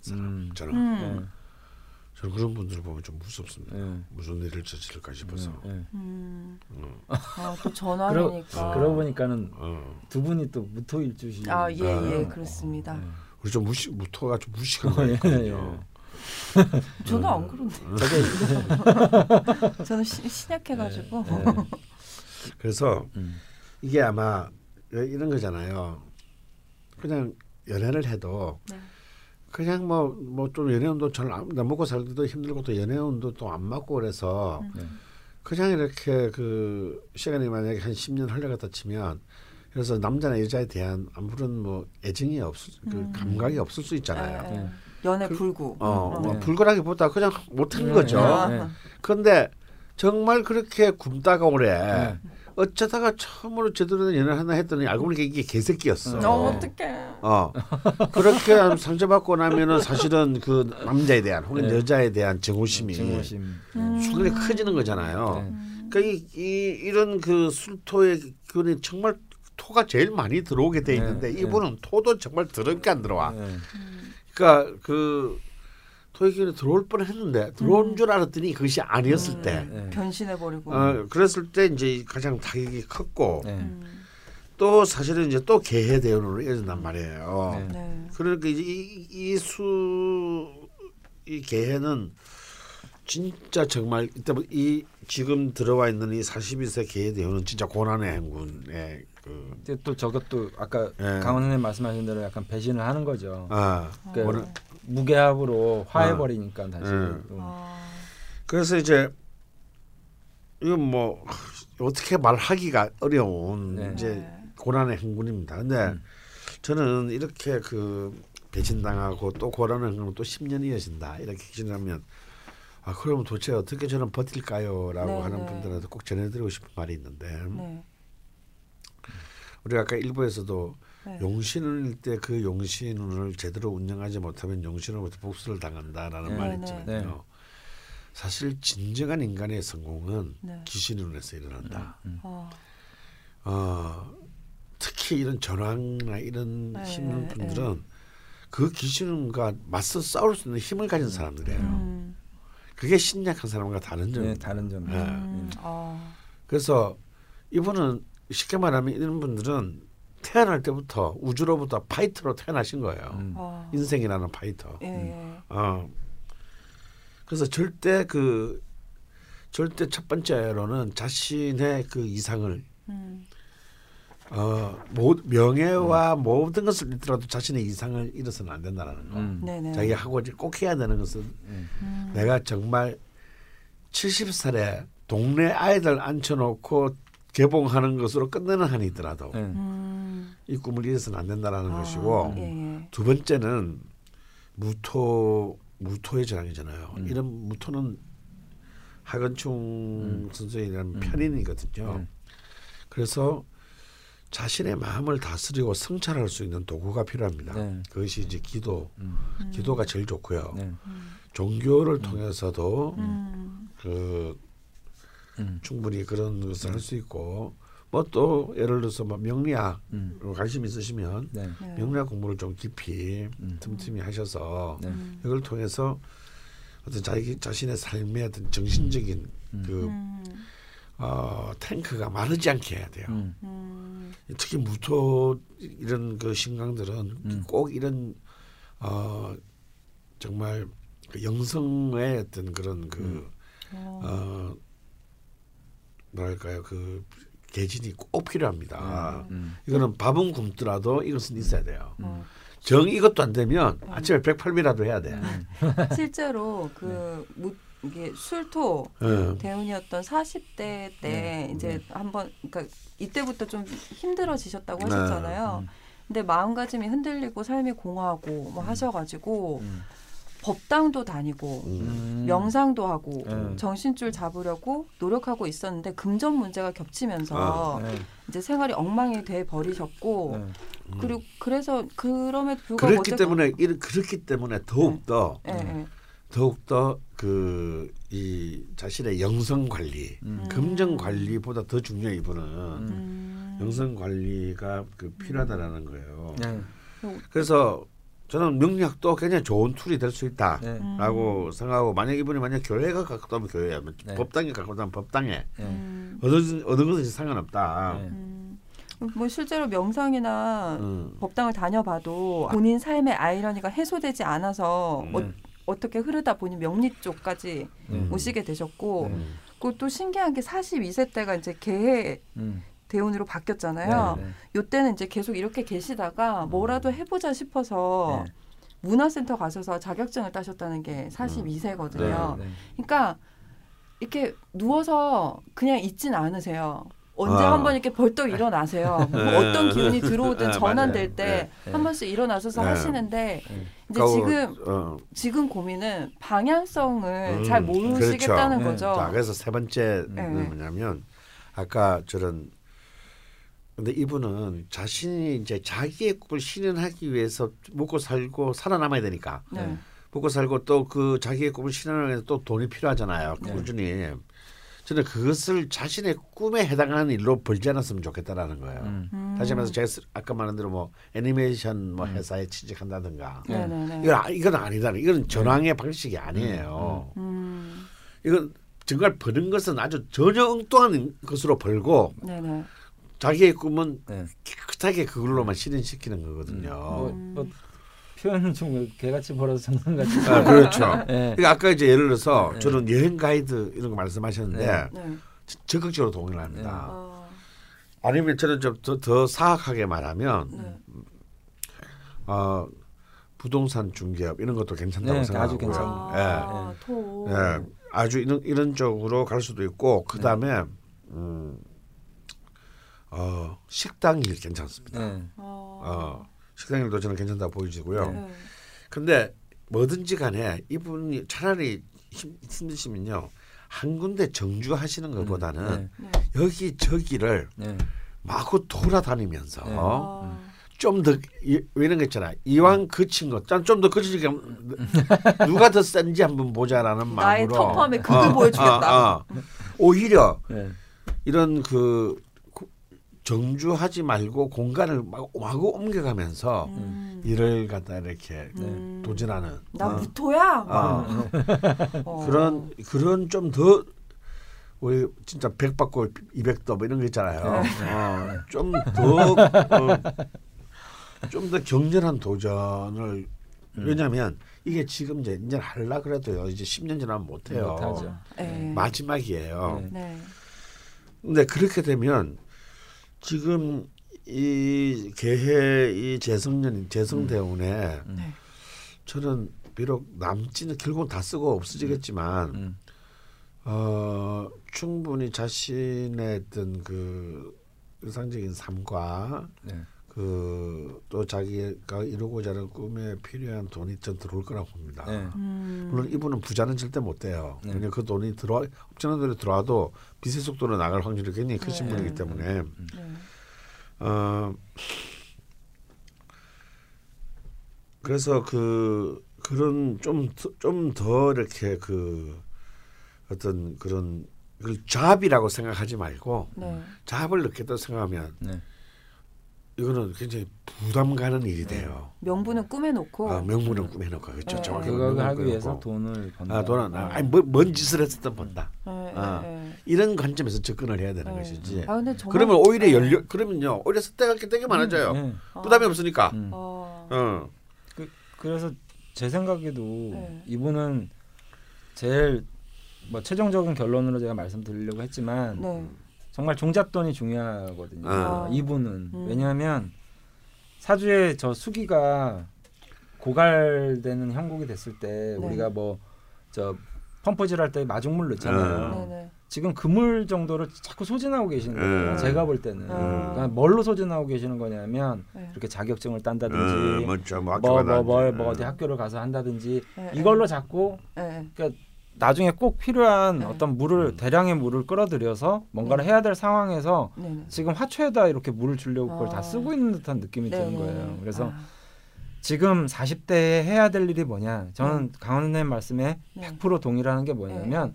[SPEAKER 3] 사람
[SPEAKER 2] 음.
[SPEAKER 1] 음.
[SPEAKER 3] 저는 그런 분들을 보면 좀 무섭습니다.
[SPEAKER 2] 네.
[SPEAKER 3] 무슨 일을 저질까 싶어서.
[SPEAKER 2] 네. 네.
[SPEAKER 1] 음.
[SPEAKER 3] 어.
[SPEAKER 1] 아, 또 전화니까.
[SPEAKER 2] 그러 고 보니까는
[SPEAKER 3] 어.
[SPEAKER 2] 두 분이 또 무토일주시.
[SPEAKER 1] 아, 예, 예,
[SPEAKER 3] 어.
[SPEAKER 1] 그렇습니다.
[SPEAKER 2] 네.
[SPEAKER 3] 우리 좀 무시 무토가 좀 무식한 거
[SPEAKER 2] 예,
[SPEAKER 3] 있거든요.
[SPEAKER 1] 저도 안 그런데.
[SPEAKER 2] 저게
[SPEAKER 1] 저는 시, 신약해가지고.
[SPEAKER 2] 네.
[SPEAKER 3] 그래서
[SPEAKER 2] 음.
[SPEAKER 3] 이게 아마 이런 거잖아요. 그냥 연애를 해도
[SPEAKER 1] 네.
[SPEAKER 3] 그냥 뭐 뭐 좀 연애운도 잘안 먹고 살기도 힘들고 또 연애운도 또 안 맞고 그래서
[SPEAKER 1] 음.
[SPEAKER 2] 네.
[SPEAKER 3] 그냥 이렇게 그 시간이 만약에 한 10년 흘러갔다 치면 그래서 남자나 여자에 대한 아무런 뭐 애정이 없을 그
[SPEAKER 1] 음.
[SPEAKER 3] 감각이 없을 수 있잖아요.
[SPEAKER 2] 네.
[SPEAKER 1] 연애
[SPEAKER 3] 그-
[SPEAKER 1] 불구.
[SPEAKER 3] 어,
[SPEAKER 1] 어.
[SPEAKER 3] 뭐
[SPEAKER 2] 네.
[SPEAKER 3] 불가라기보다 그냥 못한
[SPEAKER 2] 네,
[SPEAKER 3] 거죠.
[SPEAKER 1] 아.
[SPEAKER 2] 네.
[SPEAKER 3] 그런데 정말 그렇게 굶다가 오래
[SPEAKER 2] 네.
[SPEAKER 3] 어쩌다가 처음으로 제대로 된 연애를 하나 했더니 알고 보니까 이게 개새끼였어.
[SPEAKER 1] 어, 어떡해.
[SPEAKER 3] 어. 그렇게 상처받고 나면은 사실은 그 남자에 대한 혹은
[SPEAKER 2] 네.
[SPEAKER 3] 여자에 대한 정오심이
[SPEAKER 2] 증오심.
[SPEAKER 1] 음.
[SPEAKER 3] 순간에 커지는 거잖아요.
[SPEAKER 2] 네.
[SPEAKER 3] 그러니까 이, 이 이런 그 술토의 기운이 정말 토가 제일 많이 들어오게 돼 있는데
[SPEAKER 2] 네,
[SPEAKER 3] 이분은 토도 정말 더럽게 안 들어와.
[SPEAKER 2] 네.
[SPEAKER 3] 그러니까 그 기운이 들어올 뻔했는데 들어온
[SPEAKER 1] 음.
[SPEAKER 3] 줄 알았더니 그것이 아니었을
[SPEAKER 1] 음.
[SPEAKER 3] 때.
[SPEAKER 2] 네.
[SPEAKER 1] 변신해 버리고.
[SPEAKER 3] 어, 그랬을 때 이제 가장 타격이 컸고
[SPEAKER 2] 네.
[SPEAKER 1] 음.
[SPEAKER 3] 또 사실은 이제 또 개해 대운으로 이어진단 말이에요.
[SPEAKER 2] 네.
[SPEAKER 1] 네.
[SPEAKER 3] 그러니까 이제 이수 이 개해는 진짜 정말 이때 뭐이 지금 들어와 있는 이 42세 개해 대운은 진짜 고난의 행군의 그
[SPEAKER 2] 근데 또 저것도 아까
[SPEAKER 3] 예.
[SPEAKER 2] 강원 선생님 말씀하신 대로 약간 배신을 하는 거죠.
[SPEAKER 3] 아,
[SPEAKER 2] 그
[SPEAKER 3] 오늘-
[SPEAKER 2] 무게합으로 화해버리니까 다시.
[SPEAKER 3] 음.
[SPEAKER 2] 음.
[SPEAKER 1] 아.
[SPEAKER 3] 그래서 이제 이건 뭐 어떻게 말하기가 어려운
[SPEAKER 2] 네.
[SPEAKER 3] 이제
[SPEAKER 1] 네.
[SPEAKER 3] 고난의 행군입니다. 근데
[SPEAKER 2] 음.
[SPEAKER 3] 저는 이렇게 그 배신당하고 또 고난의 행군은 또 10년이 이어진다 이렇게 기준하면 아 그러면 도대체 어떻게 저는 버틸까요?라고
[SPEAKER 1] 네,
[SPEAKER 3] 하는
[SPEAKER 1] 네.
[SPEAKER 3] 분들한테 꼭 전해드리고 싶은 말이 있는데
[SPEAKER 1] 네.
[SPEAKER 3] 우리가 아까 일부에서도
[SPEAKER 1] 네.
[SPEAKER 3] 용신운일 때 그 용신운을 제대로 운영하지 못하면 용신으로부터 복수를 당한다라는
[SPEAKER 2] 네,
[SPEAKER 3] 말이
[SPEAKER 1] 네,
[SPEAKER 3] 있잖아요.
[SPEAKER 2] 네.
[SPEAKER 3] 사실 진정한 인간의 성공은
[SPEAKER 1] 네.
[SPEAKER 3] 귀신운에서 일어난다.
[SPEAKER 2] 음.
[SPEAKER 1] 어.
[SPEAKER 3] 어, 특히 이런 전황이나 이런
[SPEAKER 1] 네,
[SPEAKER 3] 힘든
[SPEAKER 1] 네.
[SPEAKER 3] 분들은 그 귀신과 맞서 싸울 수 있는 힘을 가진 사람들이에요.
[SPEAKER 1] 음.
[SPEAKER 3] 그게 신약한 사람과 다른 점.
[SPEAKER 2] 네, 다른 점.
[SPEAKER 3] 네.
[SPEAKER 1] 음. 아.
[SPEAKER 3] 그래서 이분은 쉽게 말하면 이런 분들은 태어날 때부터 우주로부터 파이터로 태어나신 거예요.
[SPEAKER 2] 음.
[SPEAKER 1] 아.
[SPEAKER 3] 인생이라는 파이터.
[SPEAKER 1] 예, 예.
[SPEAKER 3] 어. 그래서 절대 그 절대 첫 번째로는 자신의 그 이상을
[SPEAKER 1] 음.
[SPEAKER 3] 어, 모, 명예와 모든 것을 잃더라도 자신의 이상을 잃어서는 안 된다는 거.
[SPEAKER 2] 음.
[SPEAKER 1] 네네.
[SPEAKER 3] 자기가 하고 꼭 해야 되는 것은
[SPEAKER 1] 음.
[SPEAKER 3] 내가 정말 70살에 동네 아이들 앉혀놓고 개봉하는 것으로 끝내는 한이 있더라도
[SPEAKER 2] 네.
[SPEAKER 1] 음.
[SPEAKER 3] 이 꿈을 잃어서는 안 된다는
[SPEAKER 1] 아,
[SPEAKER 3] 것이고
[SPEAKER 1] 예, 예.
[SPEAKER 3] 두 번째는 무토 무토의 전황이잖아요.
[SPEAKER 2] 음.
[SPEAKER 3] 이런 무토는 하건충 선생이라는
[SPEAKER 2] 음.
[SPEAKER 3] 편인이거든요.
[SPEAKER 2] 음.
[SPEAKER 3] 그래서 자신의 마음을 다스리고 성찰할 수 있는 도구가 필요합니다.
[SPEAKER 2] 네.
[SPEAKER 3] 그것이 이제 기도,
[SPEAKER 2] 음.
[SPEAKER 3] 기도가 제일 좋고요.
[SPEAKER 2] 네.
[SPEAKER 3] 종교를 통해서도
[SPEAKER 1] 음.
[SPEAKER 3] 그
[SPEAKER 2] 음.
[SPEAKER 3] 충분히 그런 것을 할 수 있고 뭐 또 예를 들어서 뭐 명리학으로
[SPEAKER 2] 음.
[SPEAKER 3] 관심 있으시면
[SPEAKER 2] 네.
[SPEAKER 1] 네.
[SPEAKER 3] 명리학 공부를 좀 깊이
[SPEAKER 2] 음.
[SPEAKER 3] 틈틈이 하셔서
[SPEAKER 2] 네.
[SPEAKER 1] 음.
[SPEAKER 3] 이걸 통해서 어떤 자기 자신의 삶의 어떤 정신적인 그
[SPEAKER 1] 음.
[SPEAKER 3] 어, 탱크가 마르지 않게 해야 돼요.
[SPEAKER 2] 음.
[SPEAKER 1] 음.
[SPEAKER 3] 특히 무토 이런 그 신강들은
[SPEAKER 2] 음.
[SPEAKER 3] 꼭 이런 어 정말 그 영성의 어떤 그런 그
[SPEAKER 2] 음.
[SPEAKER 1] 어.
[SPEAKER 3] 어, 뭐랄까요 그 계진이 꼭 필요합니다.
[SPEAKER 2] 음.
[SPEAKER 3] 이거는 밥은 굶더라도 이것은 있어야 돼요.
[SPEAKER 1] 어.
[SPEAKER 3] 정 이것도 안 되면 아침에 108미라도 해야 돼.
[SPEAKER 1] 실제로 그 무, 이게 술토
[SPEAKER 3] 예.
[SPEAKER 1] 대운이었던 40대 때
[SPEAKER 2] 네.
[SPEAKER 1] 이제 한번 그러니까 이때부터 좀 힘들어지셨다고
[SPEAKER 3] 네.
[SPEAKER 1] 하셨잖아요.
[SPEAKER 2] 음.
[SPEAKER 1] 근데 마음가짐이 흔들리고 삶이 공허하고 뭐 하셔가지고
[SPEAKER 2] 음.
[SPEAKER 1] 법당도 다니고
[SPEAKER 3] 음.
[SPEAKER 2] 음.
[SPEAKER 1] 명상도 하고
[SPEAKER 2] 음.
[SPEAKER 1] 정신줄 잡으려고 노력하고 있었는데 금전 문제가 겹치면서
[SPEAKER 3] 아,
[SPEAKER 2] 네.
[SPEAKER 1] 이제 생활이 엉망이 돼 버리셨고
[SPEAKER 2] 네.
[SPEAKER 1] 그리고 그래서 그럼에도 불구하고
[SPEAKER 3] 그렇기
[SPEAKER 1] 어쨌든-
[SPEAKER 3] 때문에 이런 그렇기 때문에 더욱 더
[SPEAKER 1] 예, 예.
[SPEAKER 3] 더욱 더 그 이 자신의 영성 관리,
[SPEAKER 2] 음.
[SPEAKER 3] 금전 관리보다 더 중요해 이분은
[SPEAKER 1] 음.
[SPEAKER 3] 영성 관리가 그 필요하다라는 거예요.
[SPEAKER 2] 네.
[SPEAKER 3] 그래서 저는 명리학도 굉장히 좋은 툴이 될 수 있다.
[SPEAKER 2] 네.
[SPEAKER 1] 음.
[SPEAKER 3] 라고 생각하고 만약 이분이 만약 교회가 가깝다면 교회에
[SPEAKER 2] 네.
[SPEAKER 3] 법당에 가깝다면 법당에
[SPEAKER 2] 네.
[SPEAKER 1] 음.
[SPEAKER 3] 어느 어느 것든지 상관없다.
[SPEAKER 2] 네.
[SPEAKER 1] 음. 뭐 실제로 명상이나
[SPEAKER 3] 음.
[SPEAKER 1] 법당을 다녀봐도 본인 삶의 아이러니가 해소되지 않아서
[SPEAKER 3] 음.
[SPEAKER 1] 어, 어떻게 흐르다 보니 명리 쪽까지
[SPEAKER 2] 네.
[SPEAKER 1] 오시게 되셨고
[SPEAKER 2] 네.
[SPEAKER 1] 그리고 또 신기한 게 42세 때가 이제 개해
[SPEAKER 2] 음.
[SPEAKER 1] 대운으로 바뀌었잖아요.
[SPEAKER 2] 네, 네.
[SPEAKER 1] 요때는 이제 계속 이렇게 계시다가 뭐라도 해보자 싶어서
[SPEAKER 2] 네.
[SPEAKER 1] 문화센터 가셔서 자격증을 따셨다는 게 42세거든요.
[SPEAKER 2] 네. 네.
[SPEAKER 1] 그러니까 이렇게 누워서 그냥 있진 않으세요. 언제
[SPEAKER 3] 아.
[SPEAKER 1] 한번 이렇게 벌떡 일어나세요. 뭐
[SPEAKER 3] 네.
[SPEAKER 1] 어떤 기운이 들어오든
[SPEAKER 3] 네,
[SPEAKER 1] 전환될. 때
[SPEAKER 2] 네.
[SPEAKER 1] 한 번씩 일어나셔서
[SPEAKER 3] 네.
[SPEAKER 1] 하시는데
[SPEAKER 2] 네.
[SPEAKER 1] 이제
[SPEAKER 3] 그러니까
[SPEAKER 1] 지금
[SPEAKER 3] 어,
[SPEAKER 1] 지금 고민은 방향성을
[SPEAKER 3] 음,
[SPEAKER 1] 잘 모르시겠다는
[SPEAKER 2] 그렇죠.
[SPEAKER 1] 거죠.
[SPEAKER 3] 자 그래서 세 번째는
[SPEAKER 1] 네.
[SPEAKER 3] 뭐냐면 아까 저런 근데 이분은 자신이 이제 자기의 꿈을 실현하기 위해서 먹고 살고 살아남아야 되니까
[SPEAKER 1] 네.
[SPEAKER 3] 먹고 살고 또 그 자기의 꿈을 실현하기 위해서 또 돈이 필요하잖아요.
[SPEAKER 2] 네.
[SPEAKER 3] 꾸준히. 저는 그것을 자신의 꿈에 해당하는 일로 벌지 않았으면 좋겠다라는 거예요.
[SPEAKER 2] 음.
[SPEAKER 1] 음.
[SPEAKER 3] 다시 말해서 제가 쓰- 아까 말한 대로 뭐 애니메이션 뭐 회사에 취직한다든가
[SPEAKER 2] 네.
[SPEAKER 1] 네네네.
[SPEAKER 3] 이건 아- 이건 아니다. 이건 전황의 방식이 아니에요.
[SPEAKER 1] 음.
[SPEAKER 3] 이건 정말 버는 것은 아주 전혀 엉뚱한 것으로 벌고
[SPEAKER 1] 네네.
[SPEAKER 3] 자기의 꿈은
[SPEAKER 2] 네.
[SPEAKER 3] 깨끗하게 그걸로만 실현시키는 거거든요.
[SPEAKER 2] 뭐,
[SPEAKER 1] 음.
[SPEAKER 2] 뭐 표현은 좀 개같이 벌어서 장난 같이.
[SPEAKER 3] 아, 그렇죠.
[SPEAKER 2] 네.
[SPEAKER 3] 그러니까 아까 이제 예를 들어서
[SPEAKER 2] 네.
[SPEAKER 3] 저는 여행 가이드 이런 거 말씀하셨는데
[SPEAKER 2] 네.
[SPEAKER 1] 네.
[SPEAKER 3] 저- 적극적으로 동의를 합니다.
[SPEAKER 1] 어,
[SPEAKER 3] 아니면 저는 좀더 더 사악하게 말하면
[SPEAKER 1] 네.
[SPEAKER 3] 어, 부동산 중개업 이런 것도 괜찮다고
[SPEAKER 2] 네,
[SPEAKER 3] 생각하고요.
[SPEAKER 2] 아주 괜찮아요.
[SPEAKER 1] 아, 토.
[SPEAKER 3] 예, 예, 아주 이런 이런 쪽으로 갈 수도 있고 그 다음에 음, 어, 식당 일 괜찮습니다.
[SPEAKER 2] 네.
[SPEAKER 1] 어.
[SPEAKER 3] 어, 식당 일도 저는 괜찮다고 보여지고요.
[SPEAKER 1] 네.
[SPEAKER 3] 근데 뭐든지 간에 이분이 차라리 힘, 힘드시면요 한 군데 정주하시는 것보다는
[SPEAKER 1] 네.
[SPEAKER 3] 여기 저기를
[SPEAKER 2] 네.
[SPEAKER 3] 마구 돌아다니면서
[SPEAKER 2] 네.
[SPEAKER 1] 아.
[SPEAKER 3] 좀더 이런 거 있잖아 이왕 그친 거좀더 그치니까 누가 더 센지 한번 보자라는 마음으로
[SPEAKER 1] 나의 터프함의 극을 보여주겠다.
[SPEAKER 3] 어, 어. 오히려
[SPEAKER 2] 네.
[SPEAKER 3] 이런 그 고- 정주하지 말고 공간을 마구, 옮겨가면서
[SPEAKER 1] 음.
[SPEAKER 3] 일을 갖다 이렇게
[SPEAKER 1] 음.
[SPEAKER 3] 도전하는
[SPEAKER 1] 나
[SPEAKER 3] 어,
[SPEAKER 1] 무토야. 막.
[SPEAKER 3] 어,
[SPEAKER 1] 어.
[SPEAKER 3] 그런 그런 좀 더 우리 진짜 백 받고 이백 더뭐 이런 거 있잖아요.
[SPEAKER 1] 네.
[SPEAKER 3] 어, 좀더좀 더 격렬한 도전을 왜냐하면 이게 지금 이제 이제 할라 그래도요 이제 10년 지나면 못 해요.
[SPEAKER 2] 못하죠.
[SPEAKER 1] 네.
[SPEAKER 3] 마지막이에요.
[SPEAKER 2] 네.
[SPEAKER 1] 네.
[SPEAKER 3] 근데 그렇게 되면 지금 이 개회 이 재성년 재성대운에
[SPEAKER 2] 음.
[SPEAKER 1] 네.
[SPEAKER 3] 저는 비록 남지는 결국은 다 쓰고 없어지겠지만
[SPEAKER 2] 음.
[SPEAKER 3] 어 충분히 자신의 어떤 그 일상적인 삶과
[SPEAKER 2] 네.
[SPEAKER 3] 그 또 자기가 이루고자 하는 꿈에 필요한 돈이 전 들어올 거라고 봅니다.
[SPEAKER 2] 네.
[SPEAKER 1] 음.
[SPEAKER 3] 물론 이분은 부자는 절대 못 돼요.
[SPEAKER 2] 네.
[SPEAKER 3] 왜냐면 그 돈이 들어와 엄청난 돈이 들어와도 빚의 속도로 나갈 확률이 굉장히 크신
[SPEAKER 1] 네.
[SPEAKER 3] 분이기 때문에
[SPEAKER 1] 네.
[SPEAKER 3] 어 그래서 그 그런 좀 좀 더 이렇게 그 어떤 그런 그 잡이라고 생각하지 말고
[SPEAKER 1] 네.
[SPEAKER 3] 잡을 넣겠다 생각하면
[SPEAKER 2] 네.
[SPEAKER 3] 이거는 굉장히 부담 가는 일이 돼요.
[SPEAKER 1] 명분은 꿈에 놓고
[SPEAKER 3] 아, 명분은 꾸며놓고 그렇죠.
[SPEAKER 1] 네.
[SPEAKER 3] 정확히
[SPEAKER 2] 그걸 하기 위해서
[SPEAKER 3] 꾸며놓고.
[SPEAKER 2] 돈을 번다.
[SPEAKER 3] 아 돈은 아, 아니 뭐, 뭔 짓을 했었든 번다.
[SPEAKER 1] 네,
[SPEAKER 3] 아.
[SPEAKER 1] 네,
[SPEAKER 3] 이런 관점에서 접근을 해야 되는
[SPEAKER 1] 네.
[SPEAKER 3] 것이지.
[SPEAKER 1] 아 근데 정말
[SPEAKER 3] 그러면 오히려
[SPEAKER 1] 네.
[SPEAKER 3] 열려 그러면요 오히려 게 되게 많아져요.
[SPEAKER 2] 네.
[SPEAKER 3] 부담이 없으니까.
[SPEAKER 2] 음.
[SPEAKER 1] 어.
[SPEAKER 3] 어.
[SPEAKER 2] 그래서 제 생각에도
[SPEAKER 1] 네.
[SPEAKER 2] 이분은 제일 뭐 최종적인 결론으로 제가 말씀드리려고 했지만
[SPEAKER 1] 네.
[SPEAKER 2] 정말 종잣돈이 중요하거든요.
[SPEAKER 3] 아.
[SPEAKER 2] 이분은
[SPEAKER 1] 음.
[SPEAKER 2] 왜냐하면 사주에 저 수기가 고갈되는 형국이 됐을 때
[SPEAKER 1] 네.
[SPEAKER 2] 우리가 뭐 저 펌프질 할 때 마중물 넣잖아요.
[SPEAKER 3] 음.
[SPEAKER 1] 네네.
[SPEAKER 2] 지금 그물 정도로 자꾸 소진하고 계시는 거예요.
[SPEAKER 3] 음.
[SPEAKER 2] 제가 볼 때는.
[SPEAKER 1] 음.
[SPEAKER 2] 그러니까 뭘로 소진하고 계시는 거냐면
[SPEAKER 1] 네.
[SPEAKER 2] 이렇게 자격증을
[SPEAKER 3] 어,
[SPEAKER 2] 딴다든지
[SPEAKER 3] 뭐죠,
[SPEAKER 2] 뭐뭐 뭐 뭐. 뭐 어디 학교를 가서 한다든지
[SPEAKER 1] 네,
[SPEAKER 2] 이걸로 자꾸
[SPEAKER 1] 네.
[SPEAKER 2] 나중에 꼭 필요한
[SPEAKER 1] 네.
[SPEAKER 2] 어떤 물을 대량의 물을 끌어들여서 뭔가를 해야 될 상황에서
[SPEAKER 1] 네. 네.
[SPEAKER 2] 지금 화초에다 이렇게 물을 주려고 그걸
[SPEAKER 1] 아.
[SPEAKER 2] 다 쓰고 있는 듯한 느낌이
[SPEAKER 1] 네,
[SPEAKER 2] 드는
[SPEAKER 1] 네.
[SPEAKER 2] 거예요. 그래서
[SPEAKER 1] 아.
[SPEAKER 2] 지금 40대에 해야 될 일이 뭐냐? 저는 강원 선생님 말씀에
[SPEAKER 1] 네.
[SPEAKER 2] 100% 동의라는 게 뭐냐면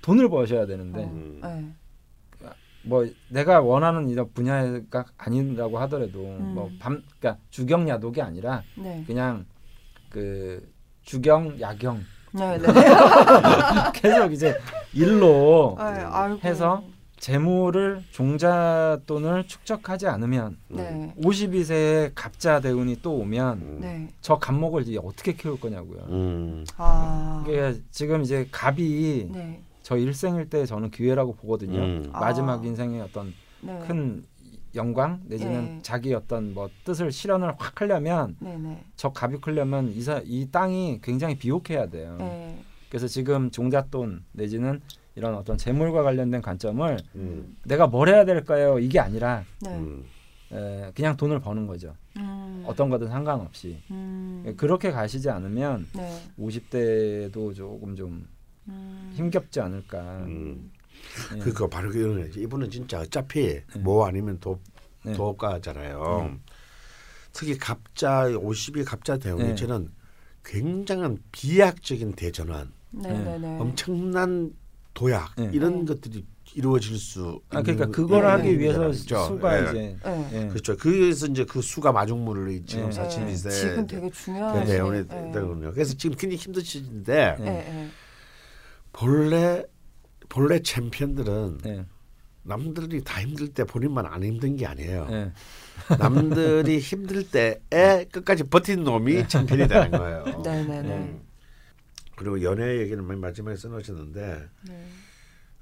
[SPEAKER 2] 돈을 버셔야 되는데
[SPEAKER 1] 어.
[SPEAKER 3] 음.
[SPEAKER 1] 네.
[SPEAKER 2] 뭐 내가 원하는 이런 분야가 아니라고 하더라도
[SPEAKER 1] 음.
[SPEAKER 2] 뭐밤 그러니까 주경 야독이 아니라
[SPEAKER 1] 네.
[SPEAKER 2] 그냥 그 주경 야경
[SPEAKER 1] 네. 네.
[SPEAKER 2] 계속 이제 일로
[SPEAKER 1] 아, 아이고.
[SPEAKER 2] 해서 재물을 종잣돈을 축적하지 않으면
[SPEAKER 1] 네.
[SPEAKER 2] 52세에 갑자 대운이 또 오면
[SPEAKER 3] 음.
[SPEAKER 1] 네.
[SPEAKER 2] 저 갑목을 이제 어떻게 키울 거냐고요.
[SPEAKER 3] 음.
[SPEAKER 1] 아.
[SPEAKER 2] 이게 지금 이제 갑이
[SPEAKER 1] 네.
[SPEAKER 2] 저 일생일 때 저는 기회라고 보거든요.
[SPEAKER 3] 음.
[SPEAKER 2] 마지막
[SPEAKER 1] 아.
[SPEAKER 2] 인생의 어떤
[SPEAKER 1] 네.
[SPEAKER 2] 큰 영광 내지는
[SPEAKER 1] 네.
[SPEAKER 2] 자기 어떤 뭐 뜻을 실현을 확 하려면
[SPEAKER 1] 네. 네.
[SPEAKER 2] 저 갑이 크려면 이 사 이 땅이 굉장히 비옥해야 돼요.
[SPEAKER 1] 네.
[SPEAKER 2] 그래서 지금 종잣돈 내지는 이런 어떤 재물과 관련된 관점을
[SPEAKER 3] 음.
[SPEAKER 2] 내가 뭘 해야 될까요? 이게 아니라
[SPEAKER 1] 네.
[SPEAKER 3] 음.
[SPEAKER 2] 에, 그냥 돈을 버는 거죠.
[SPEAKER 1] 음.
[SPEAKER 2] 어떤 거든 상관없이
[SPEAKER 1] 음.
[SPEAKER 2] 그렇게 가시지 않으면
[SPEAKER 1] 네.
[SPEAKER 2] 50대도 조금 좀
[SPEAKER 1] 음.
[SPEAKER 2] 힘겹지 않을까.
[SPEAKER 3] 음.
[SPEAKER 2] 예.
[SPEAKER 3] 그거 바로 그런 거지. 이분은 진짜 어차피 뭐 아니면 도
[SPEAKER 2] 네.
[SPEAKER 3] 도업가잖아요. 특히 갑자 50이 갑자 대운이
[SPEAKER 2] 네.
[SPEAKER 3] 저는 굉장한 비약적인 대전환,
[SPEAKER 1] 네. 네. 네.
[SPEAKER 3] 엄청난 도약
[SPEAKER 2] 네.
[SPEAKER 3] 이런
[SPEAKER 1] 네.
[SPEAKER 3] 것들이 이루어질 수
[SPEAKER 2] 아 그러니까 그걸
[SPEAKER 1] 예,
[SPEAKER 2] 하기
[SPEAKER 1] 예,
[SPEAKER 2] 위해서
[SPEAKER 3] 그렇죠.
[SPEAKER 2] 수가
[SPEAKER 3] 예.
[SPEAKER 2] 이제
[SPEAKER 1] 네.
[SPEAKER 2] 예.
[SPEAKER 3] 그렇죠. 그래서 이제 그 수가 마중물을 지금
[SPEAKER 2] 네.
[SPEAKER 3] 사칠비세
[SPEAKER 1] 지금 되게 중요한
[SPEAKER 3] 대운에
[SPEAKER 1] 네.
[SPEAKER 3] 되거든요. 그래서 지금 굉장히 힘드시는데
[SPEAKER 2] 네.
[SPEAKER 1] 네. 네.
[SPEAKER 3] 본래 본래 챔피언들은
[SPEAKER 2] 예.
[SPEAKER 3] 남들이 다 힘들 때 본인만 안 힘든 게 아니에요.
[SPEAKER 2] 예.
[SPEAKER 3] 남들이 힘들 때에 끝까지 버틴 놈이 챔피언이 되는 거예요.
[SPEAKER 1] 네. 네. 네.
[SPEAKER 3] 음. 그리고 연애 얘기는 맨 마지막에 써놓으셨는데
[SPEAKER 1] 네.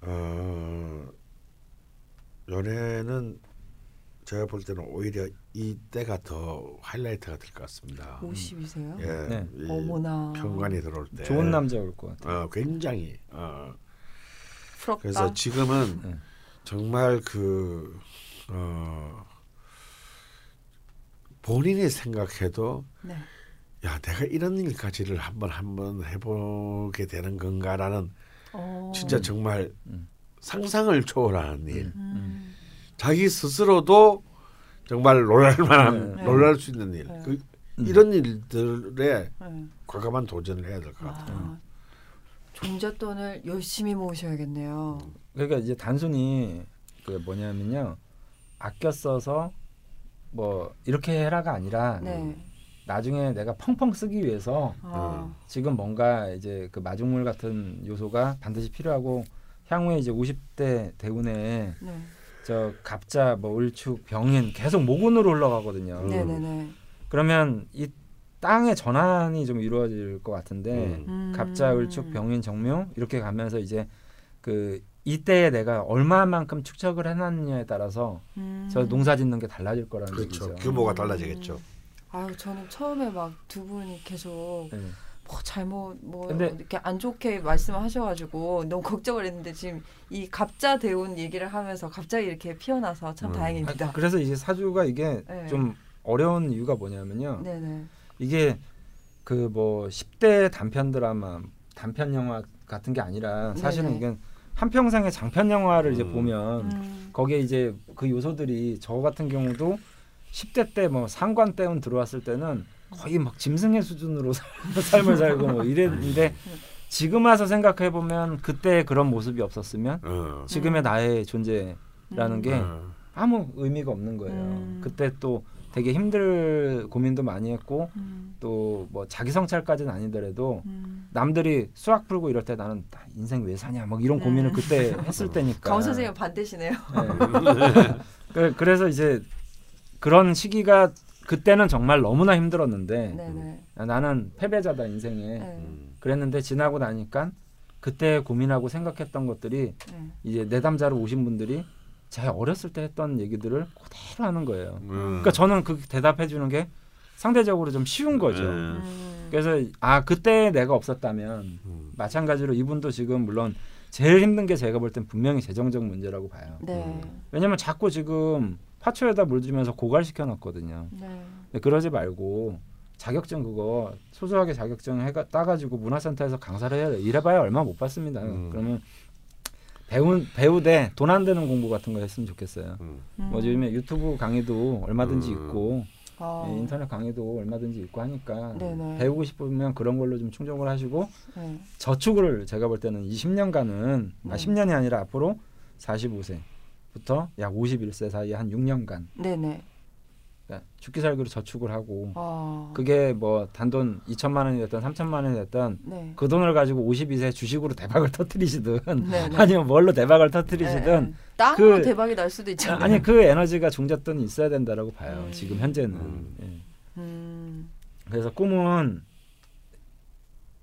[SPEAKER 3] 어, 연애는 제가 볼 때는 오히려 이 때가 더 하이라이트가 될 것 같습니다.
[SPEAKER 1] 52세요?
[SPEAKER 3] 예,
[SPEAKER 2] 네.
[SPEAKER 3] 이
[SPEAKER 1] 어머나.
[SPEAKER 3] 편관이 들어올 때
[SPEAKER 2] 좋은 남자 올 것 같아요.
[SPEAKER 3] 어, 굉장히 어,
[SPEAKER 1] 부럽다.
[SPEAKER 3] 그래서 지금은
[SPEAKER 2] 네.
[SPEAKER 3] 정말 그 어, 본인이 생각해도
[SPEAKER 1] 네.
[SPEAKER 3] 야 내가 이런 일까지를 한번 한번 해보게 되는 건가라는
[SPEAKER 1] 어.
[SPEAKER 3] 진짜 정말
[SPEAKER 2] 음.
[SPEAKER 3] 상상을 초월하는 일.
[SPEAKER 1] 음.
[SPEAKER 3] 자기 스스로도 정말 놀랄만한
[SPEAKER 2] 네.
[SPEAKER 3] 놀랄 수 있는 일.
[SPEAKER 1] 네.
[SPEAKER 3] 그,
[SPEAKER 2] 음.
[SPEAKER 3] 이런 일들에
[SPEAKER 1] 네.
[SPEAKER 3] 과감한 도전을 해야 될 것 같아요.
[SPEAKER 1] 아, 종잣돈을 열심히 모으셔야겠네요.
[SPEAKER 2] 그러니까 이제 단순히 그 뭐냐면요 아껴 써서 뭐 이렇게 해라가 아니라
[SPEAKER 1] 네.
[SPEAKER 2] 나중에 내가 펑펑 쓰기 위해서
[SPEAKER 1] 아.
[SPEAKER 2] 지금 뭔가 이제 그 마중물 같은 요소가 반드시 필요하고 향후에 이제 50대 대운에
[SPEAKER 1] 네.
[SPEAKER 2] 저 갑자 뭐 을축 병인 계속 모근으로 흘러가거든요.
[SPEAKER 1] 네네네.
[SPEAKER 2] 그러면 이 땅의 전환이 좀 이루어질 것 같은데
[SPEAKER 3] 음.
[SPEAKER 1] 음.
[SPEAKER 2] 갑자 을축 병인 정묘 이렇게 가면서 이제 그 이때에 내가 얼마만큼 축적을 해놨느냐에 따라서
[SPEAKER 1] 음.
[SPEAKER 2] 저 농사 짓는 게 달라질 거라는
[SPEAKER 3] 그렇죠.
[SPEAKER 2] 얘기죠.
[SPEAKER 3] 규모가 달라지겠죠.
[SPEAKER 1] 아유 저는 처음에 막 두 분이 계속
[SPEAKER 2] 네.
[SPEAKER 1] 뭐 잘못 뭐
[SPEAKER 2] 근데-
[SPEAKER 1] 이렇게 안 좋게 말씀하셔가지고 너무 걱정을 했는데 지금 이 갑자 대운 얘기를 하면서 갑자기 이렇게 피어나서 참
[SPEAKER 3] 음.
[SPEAKER 1] 다행입니다.
[SPEAKER 2] 아, 그래서 이제 사주가 이게
[SPEAKER 1] 네.
[SPEAKER 2] 좀 어려운 이유가 뭐냐면요.
[SPEAKER 1] 네네.
[SPEAKER 2] 이게 그 뭐 10대 단편 드라마, 단편 영화 같은 게 아니라 사실은
[SPEAKER 1] 네네.
[SPEAKER 2] 이건 한 평생의 장편 영화를 이제
[SPEAKER 3] 음.
[SPEAKER 2] 보면
[SPEAKER 1] 음.
[SPEAKER 2] 거기에 이제 그 요소들이 저 같은 경우도 10대 때 뭐 상관 때운 들어왔을 때는 거의 막 짐승의 수준으로 삶을 살고 뭐 이랬는데 지금 와서 생각해 보면 그때 그런 모습이 없었으면
[SPEAKER 3] 어.
[SPEAKER 2] 지금의
[SPEAKER 1] 음.
[SPEAKER 2] 나의 존재라는 게
[SPEAKER 3] 어.
[SPEAKER 2] 아무 의미가 없는 거예요.
[SPEAKER 1] 음.
[SPEAKER 2] 그때 또 되게 힘들 고민도 많이 했고
[SPEAKER 1] 음.
[SPEAKER 2] 또뭐 자기 성찰까지는 아니더라도
[SPEAKER 1] 음.
[SPEAKER 2] 남들이 수학 풀고 이럴 때 나는 나 인생 왜 사냐 막 이런 고민을
[SPEAKER 1] 음.
[SPEAKER 2] 그때 했을 때니까.
[SPEAKER 1] 강원 선생님 반대시네요.
[SPEAKER 2] 네. 그- 그래서 이제 그런 시기가 그때는 정말 너무나 힘들었는데
[SPEAKER 1] 네네.
[SPEAKER 2] 나는 패배자다 인생에
[SPEAKER 1] 네.
[SPEAKER 3] 음.
[SPEAKER 2] 그랬는데 지나고 나니까 그때 고민하고 생각했던 것들이
[SPEAKER 1] 네.
[SPEAKER 2] 이제 내담자로 오신 분들이 제가 어렸을 때 했던 얘기들을 그대로 하는 거예요.
[SPEAKER 3] 음.
[SPEAKER 2] 그러니까 저는 그 대답해 주는 게 상대적으로 좀 쉬운 거죠.
[SPEAKER 3] 네.
[SPEAKER 1] 음.
[SPEAKER 2] 그래서 아 그때 내가 없었다면
[SPEAKER 3] 음.
[SPEAKER 2] 마찬가지로 이분도 지금 물론 제일 힘든 게 제가 볼 땐 분명히 재정적 문제라고 봐요.
[SPEAKER 1] 네.
[SPEAKER 2] 왜냐면 자꾸 지금 파초에다 물 주면서 고갈시켜 놨거든요.
[SPEAKER 1] 네.
[SPEAKER 2] 그러지 말고 자격증 그거 소소하게 자격증 해가 따가지고 문화센터에서 강사를 해야 돼. 이래봐야 얼마 못 받습니다.
[SPEAKER 3] 음.
[SPEAKER 2] 그러면 배우 배우 대 돈안 드는 공부 같은 거 했으면 좋겠어요.
[SPEAKER 3] 음.
[SPEAKER 2] 뭐 요즘에 유튜브 강의도 얼마든지
[SPEAKER 3] 음.
[SPEAKER 2] 있고
[SPEAKER 1] 아.
[SPEAKER 2] 예, 인터넷 강의도 얼마든지 있고 하니까
[SPEAKER 1] 네네.
[SPEAKER 2] 배우고 싶으면 그런 걸로 좀 충족을 하시고
[SPEAKER 1] 네.
[SPEAKER 2] 저축을 제가 볼 때는 20년간은
[SPEAKER 1] 네.
[SPEAKER 2] 아 10년이 아니라 앞으로 45세부터 약 51세 사이에 한 6년간
[SPEAKER 1] 네네.
[SPEAKER 2] 그러니까 죽기 살기로 저축을 하고
[SPEAKER 1] 아.
[SPEAKER 2] 그게 뭐 단돈 2천만 원이 됐든 3천만 원이 됐든
[SPEAKER 1] 네.
[SPEAKER 2] 그 돈을 가지고 52세 주식으로 대박을 터트리시든
[SPEAKER 1] 네네.
[SPEAKER 2] 아니면 뭘로 대박을 터트리시든
[SPEAKER 1] 네. 땅으로
[SPEAKER 2] 그-
[SPEAKER 1] 대박이 날 수도 있잖아요.
[SPEAKER 2] 아니 그 에너지가 종잣돈이 있어야 된다라고 봐요.
[SPEAKER 1] 음.
[SPEAKER 2] 지금 현재는.
[SPEAKER 3] 음.
[SPEAKER 2] 예.
[SPEAKER 1] 음.
[SPEAKER 2] 그래서 꿈은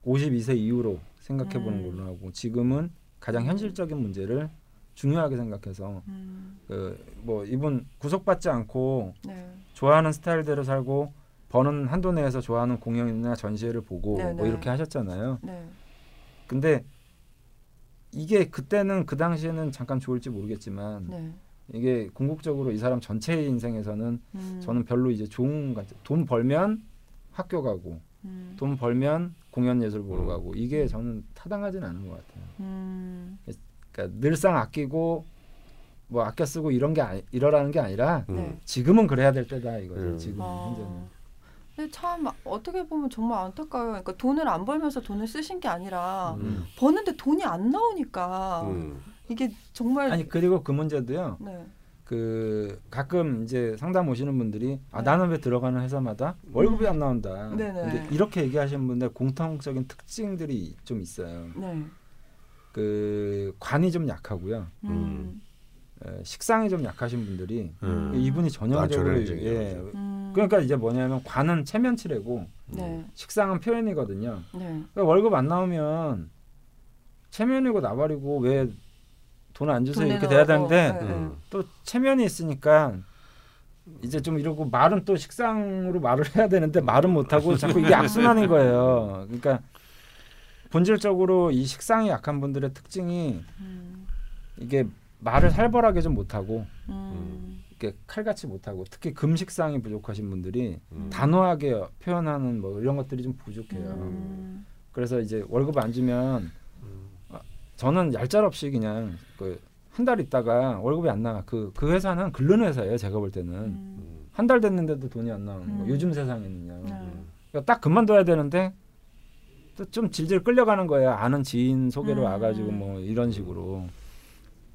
[SPEAKER 2] 52세 이후로 생각해 보는
[SPEAKER 1] 음.
[SPEAKER 2] 걸로 하고 지금은 가장 현실적인 문제를 중요하게 생각해서
[SPEAKER 1] 음.
[SPEAKER 2] 그뭐 이분 구속받지 않고
[SPEAKER 1] 네.
[SPEAKER 2] 좋아하는 스타일대로 살고 버는 한도 내에서 좋아하는 공연이나 전시회를 보고
[SPEAKER 1] 네네.
[SPEAKER 2] 뭐 이렇게 하셨잖아요.
[SPEAKER 1] 네.
[SPEAKER 2] 근데 이게 그때는 그 당시에는 잠깐 좋을지 모르겠지만
[SPEAKER 1] 네.
[SPEAKER 2] 이게 궁극적으로 이 사람 전체의 인생에서는
[SPEAKER 1] 음.
[SPEAKER 2] 저는 별로 이제 좋은 것 같아요. 돈 벌면 학교 가고
[SPEAKER 1] 음.
[SPEAKER 2] 돈 벌면 공연 예술 보러
[SPEAKER 3] 음.
[SPEAKER 2] 가고 이게 저는 타당하진 않은 것 같아요.
[SPEAKER 1] 음.
[SPEAKER 2] 그러니까 늘상 아끼고 뭐 아껴 쓰고 이런 게 아니, 이러라는 게 아니라
[SPEAKER 3] 음.
[SPEAKER 1] 네.
[SPEAKER 2] 지금은 그래야 될 때다 이거죠.
[SPEAKER 3] 음.
[SPEAKER 2] 지금
[SPEAKER 1] 아.
[SPEAKER 2] 현재는.
[SPEAKER 1] 근데 참 어떻게 보면 정말 안타까워요. 그러니까 돈을 안 벌면서 돈을 쓰신 게 아니라
[SPEAKER 3] 음.
[SPEAKER 1] 버는데 돈이 안 나오니까
[SPEAKER 3] 음.
[SPEAKER 1] 이게 정말
[SPEAKER 2] 아니 그리고 그 문제도요.
[SPEAKER 1] 네.
[SPEAKER 2] 그 가끔 이제 상담 오시는 분들이 아
[SPEAKER 1] 네.
[SPEAKER 2] 나는 왜 들어가는 회사마다 월급이 안 나온다.
[SPEAKER 1] 네네.
[SPEAKER 2] 근데 이렇게 얘기하시는 분들 공통적인 특징들이 좀 있어요.
[SPEAKER 1] 네.
[SPEAKER 2] 그 관이 좀 약하고요.
[SPEAKER 1] 음.
[SPEAKER 2] 에, 식상이 좀 약하신 분들이
[SPEAKER 3] 음.
[SPEAKER 2] 이분이 전형적으로
[SPEAKER 3] 나처럼
[SPEAKER 2] 예.
[SPEAKER 1] 음.
[SPEAKER 2] 그러니까 이제 뭐냐면 관은 체면치레고
[SPEAKER 1] 네.
[SPEAKER 2] 식상은 표현이거든요.
[SPEAKER 1] 네.
[SPEAKER 2] 그러니까 월급 안 나오면 체면이고 나발이고 왜 돈 안 주세요
[SPEAKER 1] 돈
[SPEAKER 2] 이렇게 돼야. 되는데
[SPEAKER 1] 네.
[SPEAKER 3] 음.
[SPEAKER 2] 또 체면이 있으니까 이제 좀 이러고 말은 또 식상으로 말을 해야 되는데 말은 못 하고 자꾸 이게 악순환인 거예요. 그러니까 본질적으로 이 식상이 약한 분들의 특징이
[SPEAKER 1] 음.
[SPEAKER 2] 이게 말을 살벌하게 좀 못하고
[SPEAKER 1] 음.
[SPEAKER 2] 이렇게 칼같이 못하고 특히 금식상이 부족하신 분들이
[SPEAKER 3] 음.
[SPEAKER 2] 단호하게 표현하는 뭐 이런 것들이 좀 부족해요.
[SPEAKER 1] 음.
[SPEAKER 2] 그래서 이제 월급 안 주면 아, 저는 얄짤없이 그냥 그 한 달 있다가 월급이 안 나와. 그, 그 회사는 글른 회사예요. 제가 볼 때는.
[SPEAKER 1] 음.
[SPEAKER 2] 한달 됐는데도 돈이 안 나오는 거.
[SPEAKER 1] 음.
[SPEAKER 2] 요즘 세상에는요.
[SPEAKER 1] 네.
[SPEAKER 2] 그러니까 딱 그만둬야 되는데 또좀 질질 끌려가는 거예요. 아는 지인 소개로
[SPEAKER 1] 음.
[SPEAKER 2] 와가지고 뭐 이런 식으로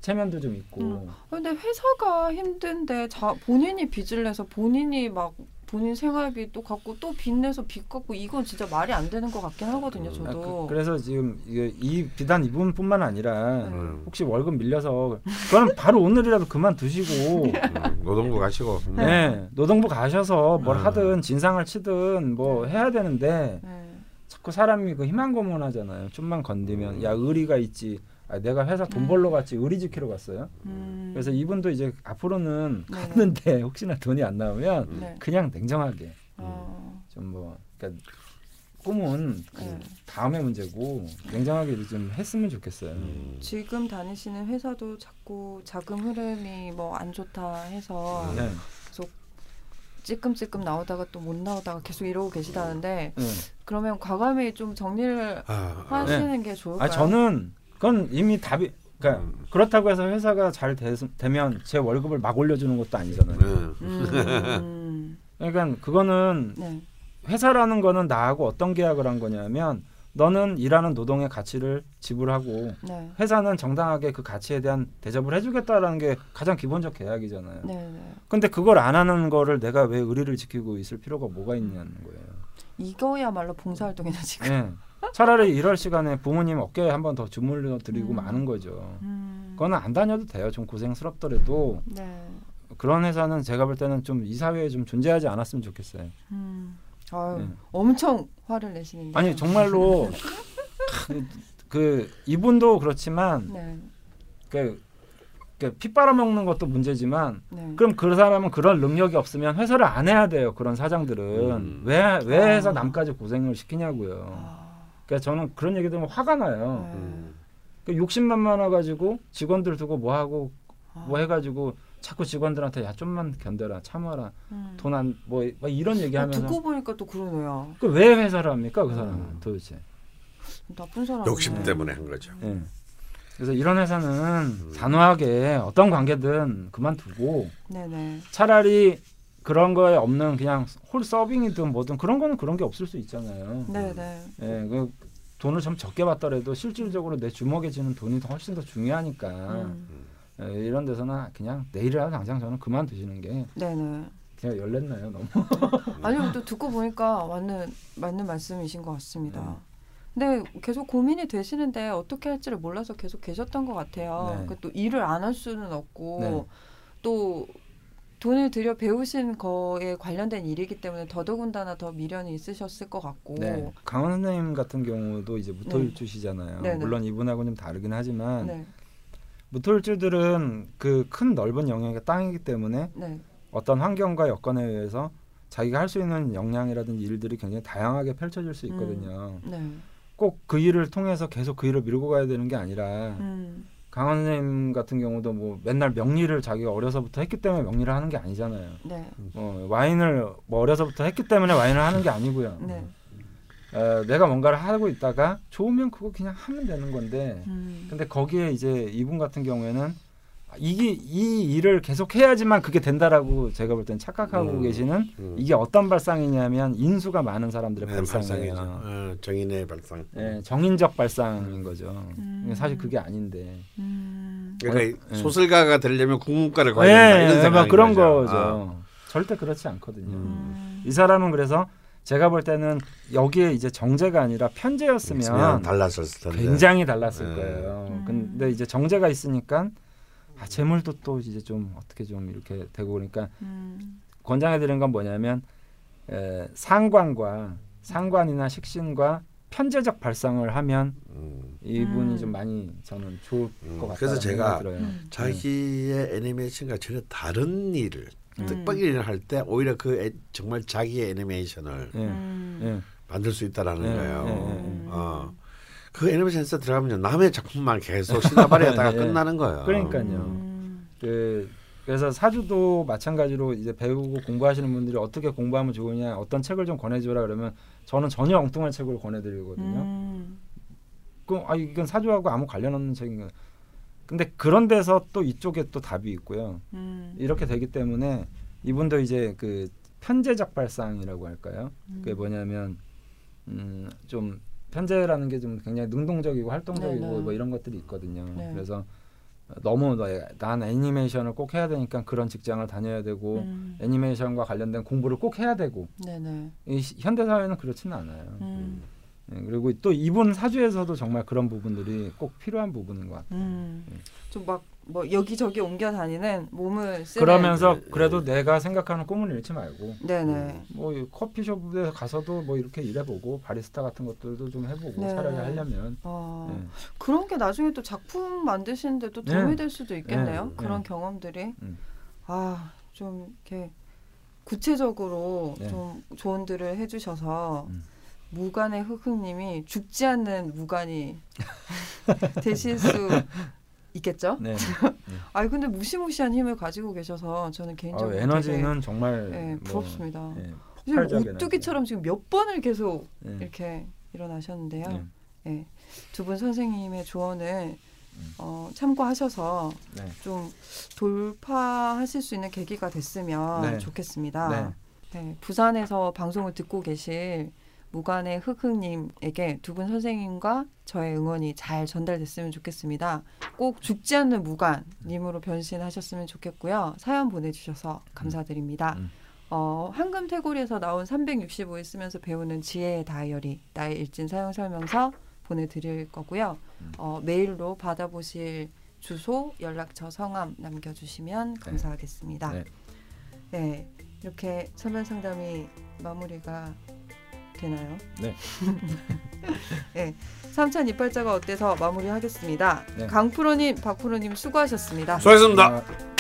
[SPEAKER 2] 체면도 좀 있고.
[SPEAKER 1] 음. 근데 회사가 힘든데 자, 본인이 빚을 내서 본인이 막 본인 생활비 또 갖고 또 빚내서 빚 갚고 이건 진짜 말이 안 되는 것 같긴 하거든요.
[SPEAKER 3] 음.
[SPEAKER 1] 저도.
[SPEAKER 2] 그, 래서 지금 이 비단 이분뿐만 아니라
[SPEAKER 3] 음.
[SPEAKER 2] 혹시 월급 밀려서 그거는 바로 오늘이라도 그만 두시고
[SPEAKER 3] 음, 노동부 가시고.
[SPEAKER 2] 네, 노동부 가셔서 뭘
[SPEAKER 3] 음.
[SPEAKER 2] 하든 진상을 치든 뭐 해야 되는데
[SPEAKER 1] 네.
[SPEAKER 2] 자꾸 사람이 그 희망 고문하잖아요. 좀만 건드면
[SPEAKER 3] 음.
[SPEAKER 2] 야 의리가 있지. 아, 내가 회사 돈
[SPEAKER 1] 음.
[SPEAKER 2] 벌러 갔지 의리 지키러 갔어요.
[SPEAKER 1] 음.
[SPEAKER 2] 그래서 이분도 이제 앞으로는
[SPEAKER 1] 네네.
[SPEAKER 2] 갔는데 혹시나 돈이 안 나오면
[SPEAKER 3] 음.
[SPEAKER 1] 네.
[SPEAKER 2] 그냥 냉정하게
[SPEAKER 1] 어,
[SPEAKER 2] 좀뭐 그러니까 꿈은 그
[SPEAKER 1] 네.
[SPEAKER 2] 다음의 문제고 냉정하게 좀 했으면 좋겠어요.
[SPEAKER 3] 음.
[SPEAKER 1] 지금 다니시는 회사도 자꾸 자금 흐름이 뭐 안 좋다 해서
[SPEAKER 3] 음.
[SPEAKER 2] 네.
[SPEAKER 1] 찔끔찔끔 나오다가 또 못 나오다가 계속 이러고 계시다는데
[SPEAKER 2] 네.
[SPEAKER 1] 그러면 과감히 좀 정리를
[SPEAKER 3] 아, 아,
[SPEAKER 1] 하시는 게 좋을까요?
[SPEAKER 2] 아 저는 그건 이미 답이 그러니까
[SPEAKER 3] 음.
[SPEAKER 2] 그렇다고 해서 회사가 잘 되, 되면 제 월급을 막 올려주는 것도 아니잖아요.
[SPEAKER 3] 네.
[SPEAKER 1] 음,
[SPEAKER 2] 그러니까 그거는
[SPEAKER 1] 네.
[SPEAKER 2] 회사라는 거는 나하고 어떤 계약을 한 거냐면 너는 일하는 노동의 가치를 지불하고
[SPEAKER 1] 네.
[SPEAKER 2] 회사는 정당하게 그 가치에 대한 대접을 해주겠다라는 게 가장 기본적 계약이잖아요.
[SPEAKER 1] 네, 네.
[SPEAKER 2] 근데 그걸 안 하는 거를 내가 왜 의리를 지키고 있을 필요가 뭐가 있냐는 거예요.
[SPEAKER 1] 이거야말로 봉사활동이네 지금.
[SPEAKER 2] 네. 차라리 이럴 시간에 부모님 어깨에 한 번 더 주물러 드리고
[SPEAKER 1] 음.
[SPEAKER 2] 마는 거죠.
[SPEAKER 1] 음,
[SPEAKER 2] 그거는 안 다녀도 돼요. 좀 고생스럽더라도
[SPEAKER 1] 네.
[SPEAKER 2] 그런 회사는 제가 볼 때는 좀 이 사회에 좀 존재하지 않았으면 좋겠어요.
[SPEAKER 1] 음. 아유,
[SPEAKER 2] 네.
[SPEAKER 1] 엄청 화를 내시는데.
[SPEAKER 2] 아니 정말로 그, 그 이분도 그렇지만
[SPEAKER 1] 네.
[SPEAKER 2] 그, 그피 빨아먹는 것도 문제지만
[SPEAKER 1] 네.
[SPEAKER 2] 그럼 그 사람은 그런 능력이 없으면 회사를 안 해야 돼요. 그런 사장들은
[SPEAKER 3] 음.
[SPEAKER 2] 왜왜 해서
[SPEAKER 1] 아.
[SPEAKER 2] 남까지 고생을 시키냐고요.
[SPEAKER 1] 아,
[SPEAKER 2] 그러니까 저는 그런 얘기 들으면 화가 나요.
[SPEAKER 1] 네.
[SPEAKER 3] 음.
[SPEAKER 2] 그 욕심만 많아가지고 직원들 두고 뭐 하고
[SPEAKER 1] 아,
[SPEAKER 2] 뭐 해가지고 자꾸 직원들한테 야 좀만 견뎌라 참아라
[SPEAKER 1] 음.
[SPEAKER 2] 돈안뭐 이런
[SPEAKER 1] 어,
[SPEAKER 2] 얘기하면서
[SPEAKER 1] 듣고 보니까 또 그러네요.
[SPEAKER 2] 그 왜 회사를 합니까 그 사람은
[SPEAKER 3] 음.
[SPEAKER 2] 도대체?
[SPEAKER 1] 나쁜 사람.
[SPEAKER 3] 욕심 때문에 한 거죠.
[SPEAKER 2] 예. 그래서 이런 회사는 단호하게 어떤 관계든 그만두고
[SPEAKER 1] 네네.
[SPEAKER 2] 차라리 그런 거에 없는 그냥 홀 서빙이든 뭐든 그런 거는 그런 게 없을 수 있잖아요.
[SPEAKER 1] 네 네.
[SPEAKER 2] 예, 그 돈을 좀 적게 받더라도 실질적으로 내 주먹에 쥐는 돈이 더 훨씬 더 중요하니까
[SPEAKER 1] 음.
[SPEAKER 2] 예, 이런 데서는 그냥 내일이라도 당장 저는 그만두시는 게
[SPEAKER 1] 네 네.
[SPEAKER 2] 그냥 열렸나요 너무.
[SPEAKER 1] 아니요 또 듣고 보니까 맞는 맞는 말씀이신 것 같습니다.
[SPEAKER 2] 네.
[SPEAKER 1] 근데 계속 고민이 되시는데 어떻게 할지를 몰라서 계속 계셨던 것 같아요.
[SPEAKER 2] 네.
[SPEAKER 1] 그또 일을 안 할 수는 없고
[SPEAKER 2] 네.
[SPEAKER 1] 또 돈을 들여 배우신 거에 관련된 일이기 때문에 더더군다나 더 미련이 있으셨을 것 같고.
[SPEAKER 2] 네. 강원 선생님 같은 경우도 이제 무토일주시잖아요.
[SPEAKER 1] 네, 네.
[SPEAKER 2] 물론 이분하고는 좀 다르긴 하지만
[SPEAKER 1] 네.
[SPEAKER 2] 무토일주들은 그 큰 넓은 영역의 땅이기 때문에
[SPEAKER 1] 네.
[SPEAKER 2] 어떤 환경과 여건에 의해서 자기가 할 수 있는 역량이라든지 일들이 굉장히 다양하게 펼쳐질 수 있거든요.
[SPEAKER 1] 네.
[SPEAKER 2] 꼭그 일을 통해서 계속 그 일을 밀고 가야 되는 게 아니라
[SPEAKER 1] 음.
[SPEAKER 2] 강원 선생님 같은 경우도 뭐 맨날 명리를 자기가 어려서부터 했기 때문에 명리를 하는 게 아니잖아요.
[SPEAKER 1] 네.
[SPEAKER 2] 어, 와인을 뭐 어려서부터 했기 때문에 와인을 하는 게 아니고요.
[SPEAKER 1] 네.
[SPEAKER 2] 어, 내가 뭔가를 하고 있다가 좋으면 그거 그냥 하면 되는 건데
[SPEAKER 1] 음.
[SPEAKER 2] 근데 거기에 이제 이분 같은 경우에는 이게 이 일을 계속 해야지만 그게 된다라고 제가 볼땐 착각하고
[SPEAKER 3] 음.
[SPEAKER 2] 계시는
[SPEAKER 3] 음.
[SPEAKER 2] 이게 어떤 발상이냐면 인수가 많은 사람들의
[SPEAKER 3] 네,
[SPEAKER 2] 발상이에요.
[SPEAKER 3] 어, 정인의 발상.
[SPEAKER 2] 예, 정인적 발상인 거죠.
[SPEAKER 1] 음.
[SPEAKER 2] 사실 그게 아닌데.
[SPEAKER 1] 음.
[SPEAKER 3] 그러니까
[SPEAKER 2] 예.
[SPEAKER 3] 소설가가 되려면 국문과를 가야 된다 이런
[SPEAKER 2] 예, 그런
[SPEAKER 3] 거죠.
[SPEAKER 2] 거죠.
[SPEAKER 3] 아.
[SPEAKER 2] 절대 그렇지 않거든요.
[SPEAKER 1] 음.
[SPEAKER 2] 이 사람은 그래서 제가 볼 때는 여기에 이제 정제가 아니라 편제였으면
[SPEAKER 3] 달랐을 텐데.
[SPEAKER 2] 굉장히 달랐을
[SPEAKER 3] 네.
[SPEAKER 2] 거예요.
[SPEAKER 1] 음.
[SPEAKER 2] 근데 이제 정제가 있으니까 아, 재물도 또 이제 좀 어떻게 좀 이렇게 되고 그러니까
[SPEAKER 1] 음.
[SPEAKER 2] 권장해 드리는 건 뭐냐면 에, 상관과 상관이나 식신과 편제적 발상을 하면
[SPEAKER 3] 음.
[SPEAKER 2] 이분이
[SPEAKER 1] 음.
[SPEAKER 2] 좀 많이 저는 좋을
[SPEAKER 3] 음,
[SPEAKER 2] 것 같아요.
[SPEAKER 3] 그래서 제가.
[SPEAKER 1] 음.
[SPEAKER 3] 자기의 애니메이션과 전혀 다른 일을
[SPEAKER 1] 음.
[SPEAKER 3] 뜻밖의 일을 할 때 오히려 그 애- 정말 자기의 애니메이션을
[SPEAKER 2] 예,
[SPEAKER 1] 음.
[SPEAKER 2] 예.
[SPEAKER 3] 만들 수 있다라는
[SPEAKER 2] 예,
[SPEAKER 3] 거예요.
[SPEAKER 2] 예, 예,
[SPEAKER 1] 예.
[SPEAKER 3] 어. 그 애니메이션에서 들어가면 남의 작품만 계속 신나발이하다가
[SPEAKER 2] 예.
[SPEAKER 3] 끝나는 거예요.
[SPEAKER 2] 그러니까요.
[SPEAKER 1] 음.
[SPEAKER 2] 그 그래서 사주도 마찬가지로 이제 배우고 공부하시는 분들이 어떻게 공부하면 좋으냐 어떤 책을 좀 권해줘라 그러면 저는 전혀 엉뚱한 책을 권해드리거든요.
[SPEAKER 1] 음.
[SPEAKER 2] 그, 아 이건 사주하고 아무 관련 없는 책인 거예요. 근데 그런 데서 또 이쪽에 또 답이 있고요.
[SPEAKER 1] 음.
[SPEAKER 2] 이렇게 되기 때문에 이분도 이제 그 편제적 발상이라고 할까요? 그게 뭐냐면 음, 좀 편제라는 게 좀 굉장히 능동적이고 활동적이고
[SPEAKER 1] 네, 네.
[SPEAKER 2] 뭐 이런 것들이 있거든요.
[SPEAKER 1] 네.
[SPEAKER 2] 그래서 너무 너- 난 애니메이션을 꼭 해야 되니까 그런 직장을 다녀야 되고
[SPEAKER 1] 음.
[SPEAKER 2] 애니메이션과 관련된 공부를 꼭 해야 되고
[SPEAKER 1] 네네.
[SPEAKER 2] 이 시- 현대 사회는 그렇지는 않아요.
[SPEAKER 1] 음.
[SPEAKER 2] 예, 그리고 또 이분 사주에서도 정말 그런 부분들이 꼭 필요한 부분인 것 같아요.
[SPEAKER 1] 음. 좀막 뭐 여기저기 옮겨 다니는 몸을 쓰는
[SPEAKER 2] 그러면서 그래도 내가 생각하는 꿈을 잃지 말고
[SPEAKER 1] 네네.
[SPEAKER 2] 뭐이 커피숍에 가서도 뭐 이렇게 일해보고 바리스타 같은 것들도 좀 해보고
[SPEAKER 1] 네.
[SPEAKER 2] 차라리 하려면
[SPEAKER 1] 어,
[SPEAKER 2] 예.
[SPEAKER 1] 그런 게 나중에 또 작품 만드시는데 또 도움이
[SPEAKER 2] 네.
[SPEAKER 1] 될 수도 있겠네요.
[SPEAKER 2] 네.
[SPEAKER 1] 그런
[SPEAKER 2] 네.
[SPEAKER 1] 경험들이
[SPEAKER 2] 음.
[SPEAKER 1] 아좀 이렇게 구체적으로
[SPEAKER 2] 네.
[SPEAKER 1] 좀 조언들을 해주셔서
[SPEAKER 2] 음.
[SPEAKER 1] 무관의 흑흑님이 죽지 않는 무관이 되실 수 있겠죠?
[SPEAKER 2] 네.
[SPEAKER 1] 아 근데 무시무시한 힘을 가지고 계셔서 저는
[SPEAKER 2] 어,
[SPEAKER 1] 개인적으로
[SPEAKER 2] 에너지는 정말
[SPEAKER 1] 예,
[SPEAKER 2] 뭐,
[SPEAKER 1] 부럽습니다.
[SPEAKER 2] 예,
[SPEAKER 1] 지금
[SPEAKER 2] 폭발적인
[SPEAKER 1] 오뚜기처럼 지금 몇 번을 계속.
[SPEAKER 2] 예.
[SPEAKER 1] 이렇게 일어나셨는데요.
[SPEAKER 2] 네.
[SPEAKER 1] 예. 두분 선생님의 조언을
[SPEAKER 2] 음.
[SPEAKER 1] 어, 참고하셔서
[SPEAKER 2] 네.
[SPEAKER 1] 좀 돌파하실 수 있는 계기가 됐으면
[SPEAKER 2] 네.
[SPEAKER 1] 좋겠습니다.
[SPEAKER 2] 네.
[SPEAKER 1] 네, 부산에서 방송을 듣고 계실 무관의 흑흑님에게 두 분 선생님과 저의 응원이 잘 전달됐으면 좋겠습니다. 꼭 죽지 않는 무관님으로 변신하셨으면 좋겠고요. 사연 보내주셔서 감사드립니다.
[SPEAKER 2] 음.
[SPEAKER 1] 어, 황금 태고리에서 나온 365일 쓰면서 배우는 지혜의 다이어리 나의 일진 사용 설명서 보내드릴 거고요.
[SPEAKER 2] 음.
[SPEAKER 1] 어, 메일로 받아보실 주소, 연락처, 성함 남겨주시면 감사하겠습니다.
[SPEAKER 2] 네.
[SPEAKER 1] 네, 이렇게 설명 상담이 마무리가 되나요?
[SPEAKER 2] 네.
[SPEAKER 1] 네, 삼천 이팔자가 어때서 마무리하겠습니다.
[SPEAKER 2] 네.
[SPEAKER 1] 강프로님, 박프로님 수고하셨습니다.
[SPEAKER 6] 수고하셨습니다.
[SPEAKER 2] 아,